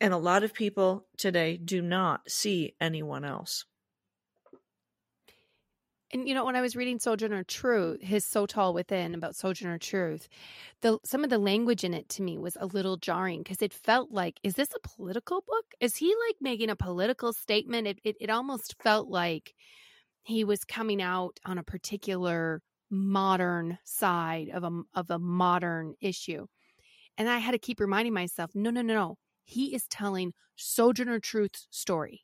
B: And a lot of people today do not see anyone else.
A: And you know when i was reading sojourner truth his so tall within about sojourner truth the some of the language in it to me was a little jarring because it felt like is this a political book? Is he like making a political statement? It, it, it almost felt like he was coming out on a particular modern side of a of a modern issue. And i had to keep reminding myself no no no no he is telling sojourner truth's story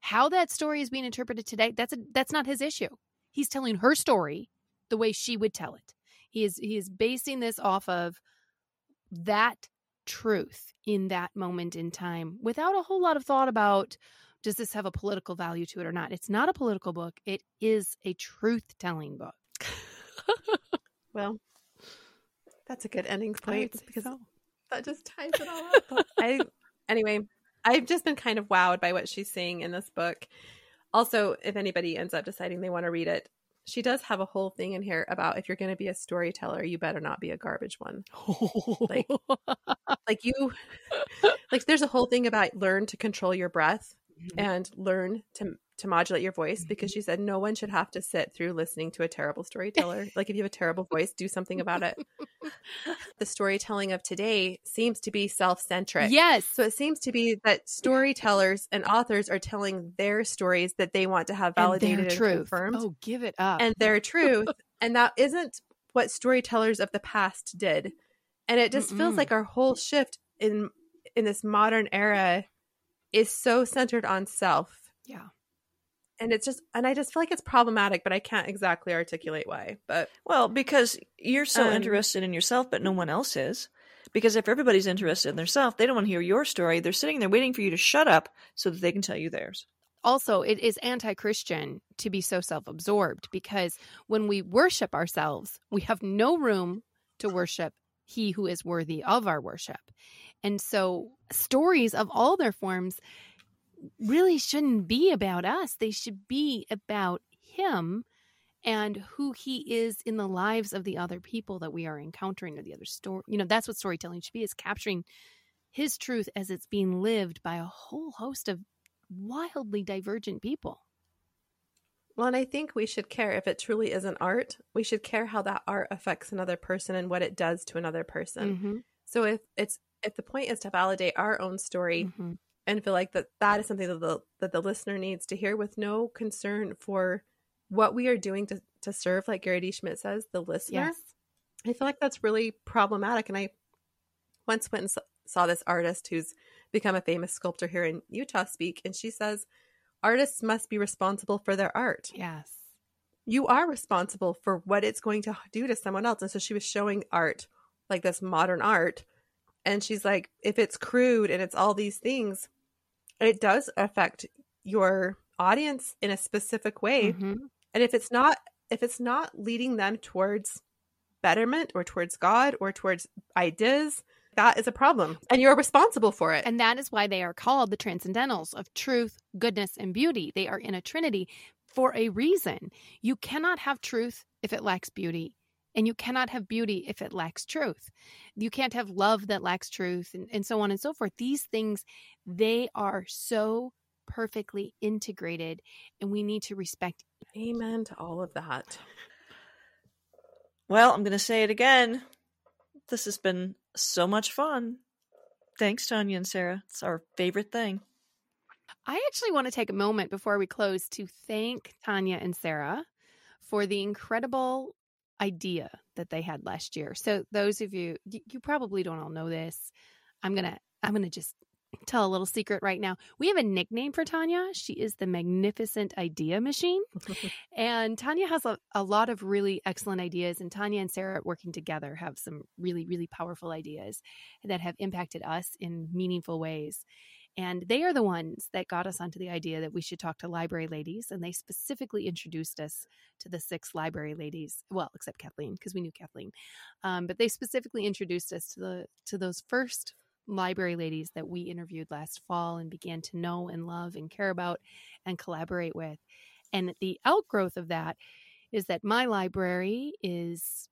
A: how that story is being interpreted today that's a, that's not his issue He's telling her story the way she would tell it. He is he is basing this off of that truth in that moment in time without a whole lot of thought about does this have a political value to it or not. It's not a political book. It is a truth telling book. [LAUGHS]
C: well, that's a good ending point because so. That just ties it all up. [LAUGHS] I anyway, I've just been kind of wowed by what she's saying in this book. Also, if anybody ends up deciding they want to read it, she does have a whole thing in here about if you're going to be a storyteller, you better not be a garbage one. like, [LAUGHS] like you, like there's a whole thing about learn to control your breath mm-hmm. and learn to to modulate your voice because mm-hmm. she said no one should have to sit through listening to a terrible storyteller. like if you have a terrible voice, do something about it. [LAUGHS] the storytelling of today seems to be self-centric.
A: Yes.
C: So it seems to be that storytellers and authors are telling their stories that they want to have validated and, and confirmed.
A: Oh, give it up.
C: And their truth. [LAUGHS] and that isn't what storytellers of the past did. And it just Mm-mm. feels like our whole shift in in this modern era is so centered on self.
A: Yeah
C: and it's just and i just feel like it's problematic but i can't exactly articulate why but
B: well because you're so um, interested in yourself but no one else is. Because if everybody's interested in themselves they don't want to hear your story. They're sitting there waiting for you to shut up so that they can tell you theirs.
A: Also it is anti-christian to be so self-absorbed because when we worship ourselves we have no room to worship he who is worthy of our worship. And so stories of all their forms really shouldn't be about us. They should be about Him and who He is in the lives of the other people that we are encountering or the other story. You know, that's what storytelling should be is capturing His truth as it's being lived by a whole host of wildly divergent people.
C: Well, and I think we should care if it truly is an art. We should care how that art affects another person and what it does to another person. Mm-hmm. So if it's if the point is to validate our own story, mm-hmm and feel like that that is something that the that the listener needs to hear with no concern for what we are doing to to serve like Gary D. Schmidt says the listener. Yes. I feel like that's really problematic and I once went and saw this artist who's become a famous sculptor here in Utah speak and she says artists must be responsible for their art.
A: Yes.
C: You are responsible for what it's going to do to someone else and so she was showing art like this modern art and she's like if it's crude and it's all these things it does affect your audience in a specific way. Mm-hmm. and if it's not if it's not leading them towards betterment or towards god or towards ideas that is a problem. And you're responsible for it.
A: And that is why they are called the transcendentals of truth goodness and beauty. They are in a trinity for a reason. You cannot have truth if it lacks beauty and you cannot have beauty if it lacks truth. You can't have love that lacks truth, and, and so on and so forth. These things, they are so perfectly integrated, and we need to respect.
C: Amen to all of that.
B: Well, I'm going to say it again. This has been so much fun. Thanks, Tanya and Sarah. It's our favorite thing.
A: I actually want to take a moment before we close to thank Tanya and Sarah for the incredible idea that they had last year. So those of you you probably don't all know this. I'm going to I'm going to just [CLEARS THROAT] tell a little secret right now. We have a nickname for Tanya. She is the magnificent idea machine. [LAUGHS] and Tanya has a, a lot of really excellent ideas. And Tanya and Sarah working together have some really, really powerful ideas that have impacted us in meaningful ways. And they are the ones that got us onto the idea that we should talk to library ladies. And they specifically introduced us to the six library ladies. Well, except Kathleen, because we knew Kathleen. Um, but they specifically introduced us to the to those first library ladies that we interviewed last fall and began to know and love and care about and collaborate with. And the outgrowth of that is that my library is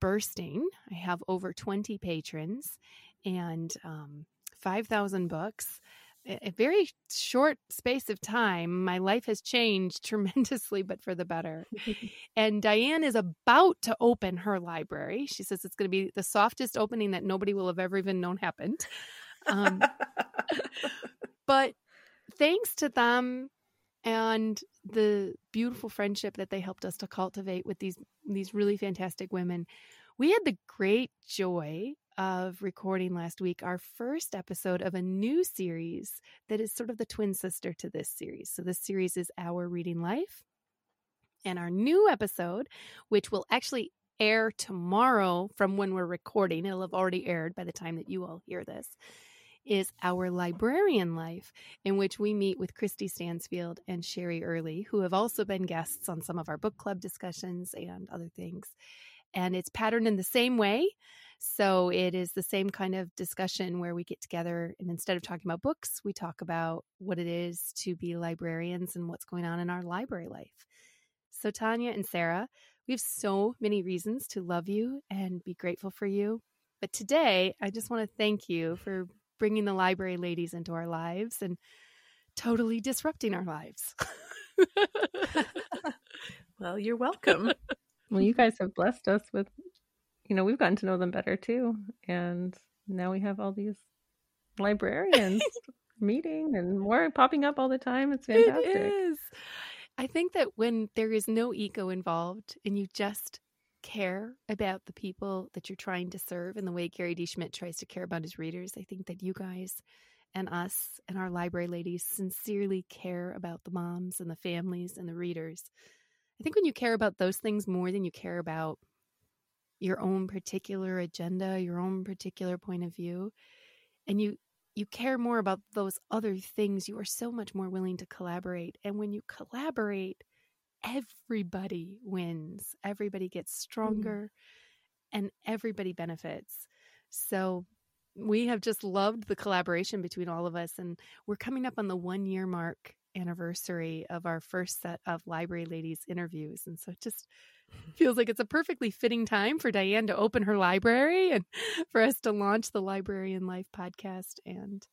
A: bursting. I have over 20 patrons and um, 5,000 books a very short space of time, my life has changed [LAUGHS] tremendously, but for the better. and Diane is about to open her library. She says it's going to be the softest opening that nobody will have ever even known happened. Um, but thanks to them and the beautiful friendship that they helped us to cultivate with these these really fantastic women, we had the great joy of recording last week our first episode of a new series that is sort of the twin sister to this series. So, this series is Our Reading Life. And our new episode, which will actually air tomorrow from when we're recording, it'll have already aired by the time that you all hear this, is Our Librarian Life, in which we meet with Christy Stansfield and Sherry Early, who have also been guests on some of our book club discussions and other things. And it's patterned in the same way so it is the same kind of discussion where we get together and instead of talking about books, we talk about what it is to be librarians and what's going on in our library life. So, Tanya and Sarah, we have so many reasons to love you and be grateful for you. But today, I just want to thank you for bringing the library ladies into our lives and totally disrupting our lives. [LAUGHS]
C: well, you're welcome.
D: well, you guys have blessed us with you know, we've gotten to know them better too. And now we have all these librarians [LAUGHS] meeting and more popping up all the time. It's fantastic. It is.
A: I think that when there is no ego involved and you just care about the people that you're trying to serve and the way Gary D. Schmidt tries to care about his readers, I think that you guys and us and our library ladies sincerely care about the moms and the families and the readers. I think when you care about those things more than you care about your own particular agenda, your own particular point of view, and you you care more about those other things, you are so much more willing to collaborate. And when you collaborate, everybody wins. Everybody gets mm-hmm. stronger mm. and everybody benefits. So we have just loved the collaboration between all of us and we're coming up on the 1 year mark anniversary of our first set of library ladies interviews and so just feels like it's a perfectly fitting time for Diane to open her library and [LAUGHS] for us to launch the Library Librarian Life podcast. And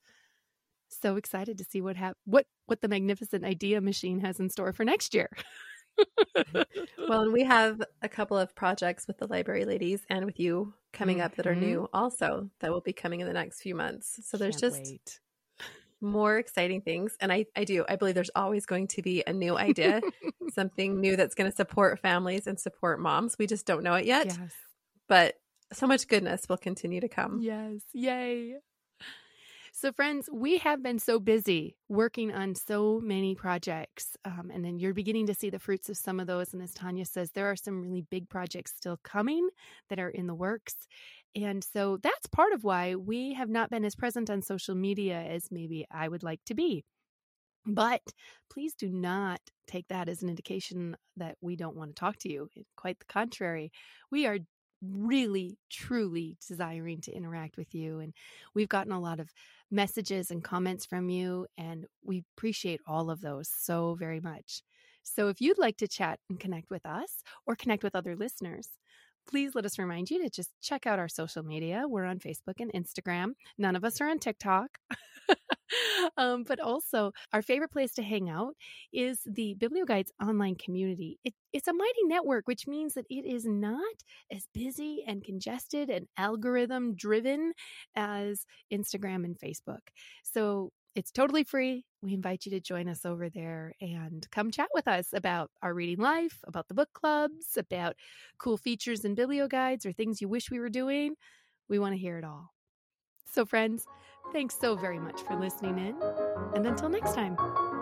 A: so excited to see what hap- what what the magnificent idea machine has in store for next year. [LAUGHS]
C: well, and we have a couple of projects with the library ladies and with you coming mm-hmm. up that are new mm-hmm. also that will be coming in the next few months. So there's Can't just wait more exciting things. And I, I do. I believe there's always going to be a new idea, [LAUGHS] something new that's going to support families and support moms. We just don't know it yet. Yes. But so much goodness will continue to come.
A: Yes. Yay. So, friends, we have been so busy working on so many projects. Um, and then you're beginning to see the fruits of some of those. And as Tanya says, there are some really big projects still coming that are in the works. And so that's part of why we have not been as present on social media as maybe I would like to be. But please do not take that as an indication that we don't want to talk to you. Quite the contrary. We are really, truly desiring to interact with you. And we've gotten a lot of messages and comments from you, and we appreciate all of those so very much. So if you'd like to chat and connect with us or connect with other listeners, please let us remind you to just check out our social media. We're on Facebook and Instagram. None of us are on TikTok. [LAUGHS] um, but also, our favorite place to hang out is the BiblioGuides online community. It, it's a mighty network, which means that it is not as busy and congested and algorithm driven as Instagram and Facebook. So it's totally free. We invite you to join us over there and come chat with us about our reading life, about the book clubs, about cool features and BiblioGuides or things you wish we were doing. We want to hear it all. So, friends, thanks so very much for listening in. And until next time.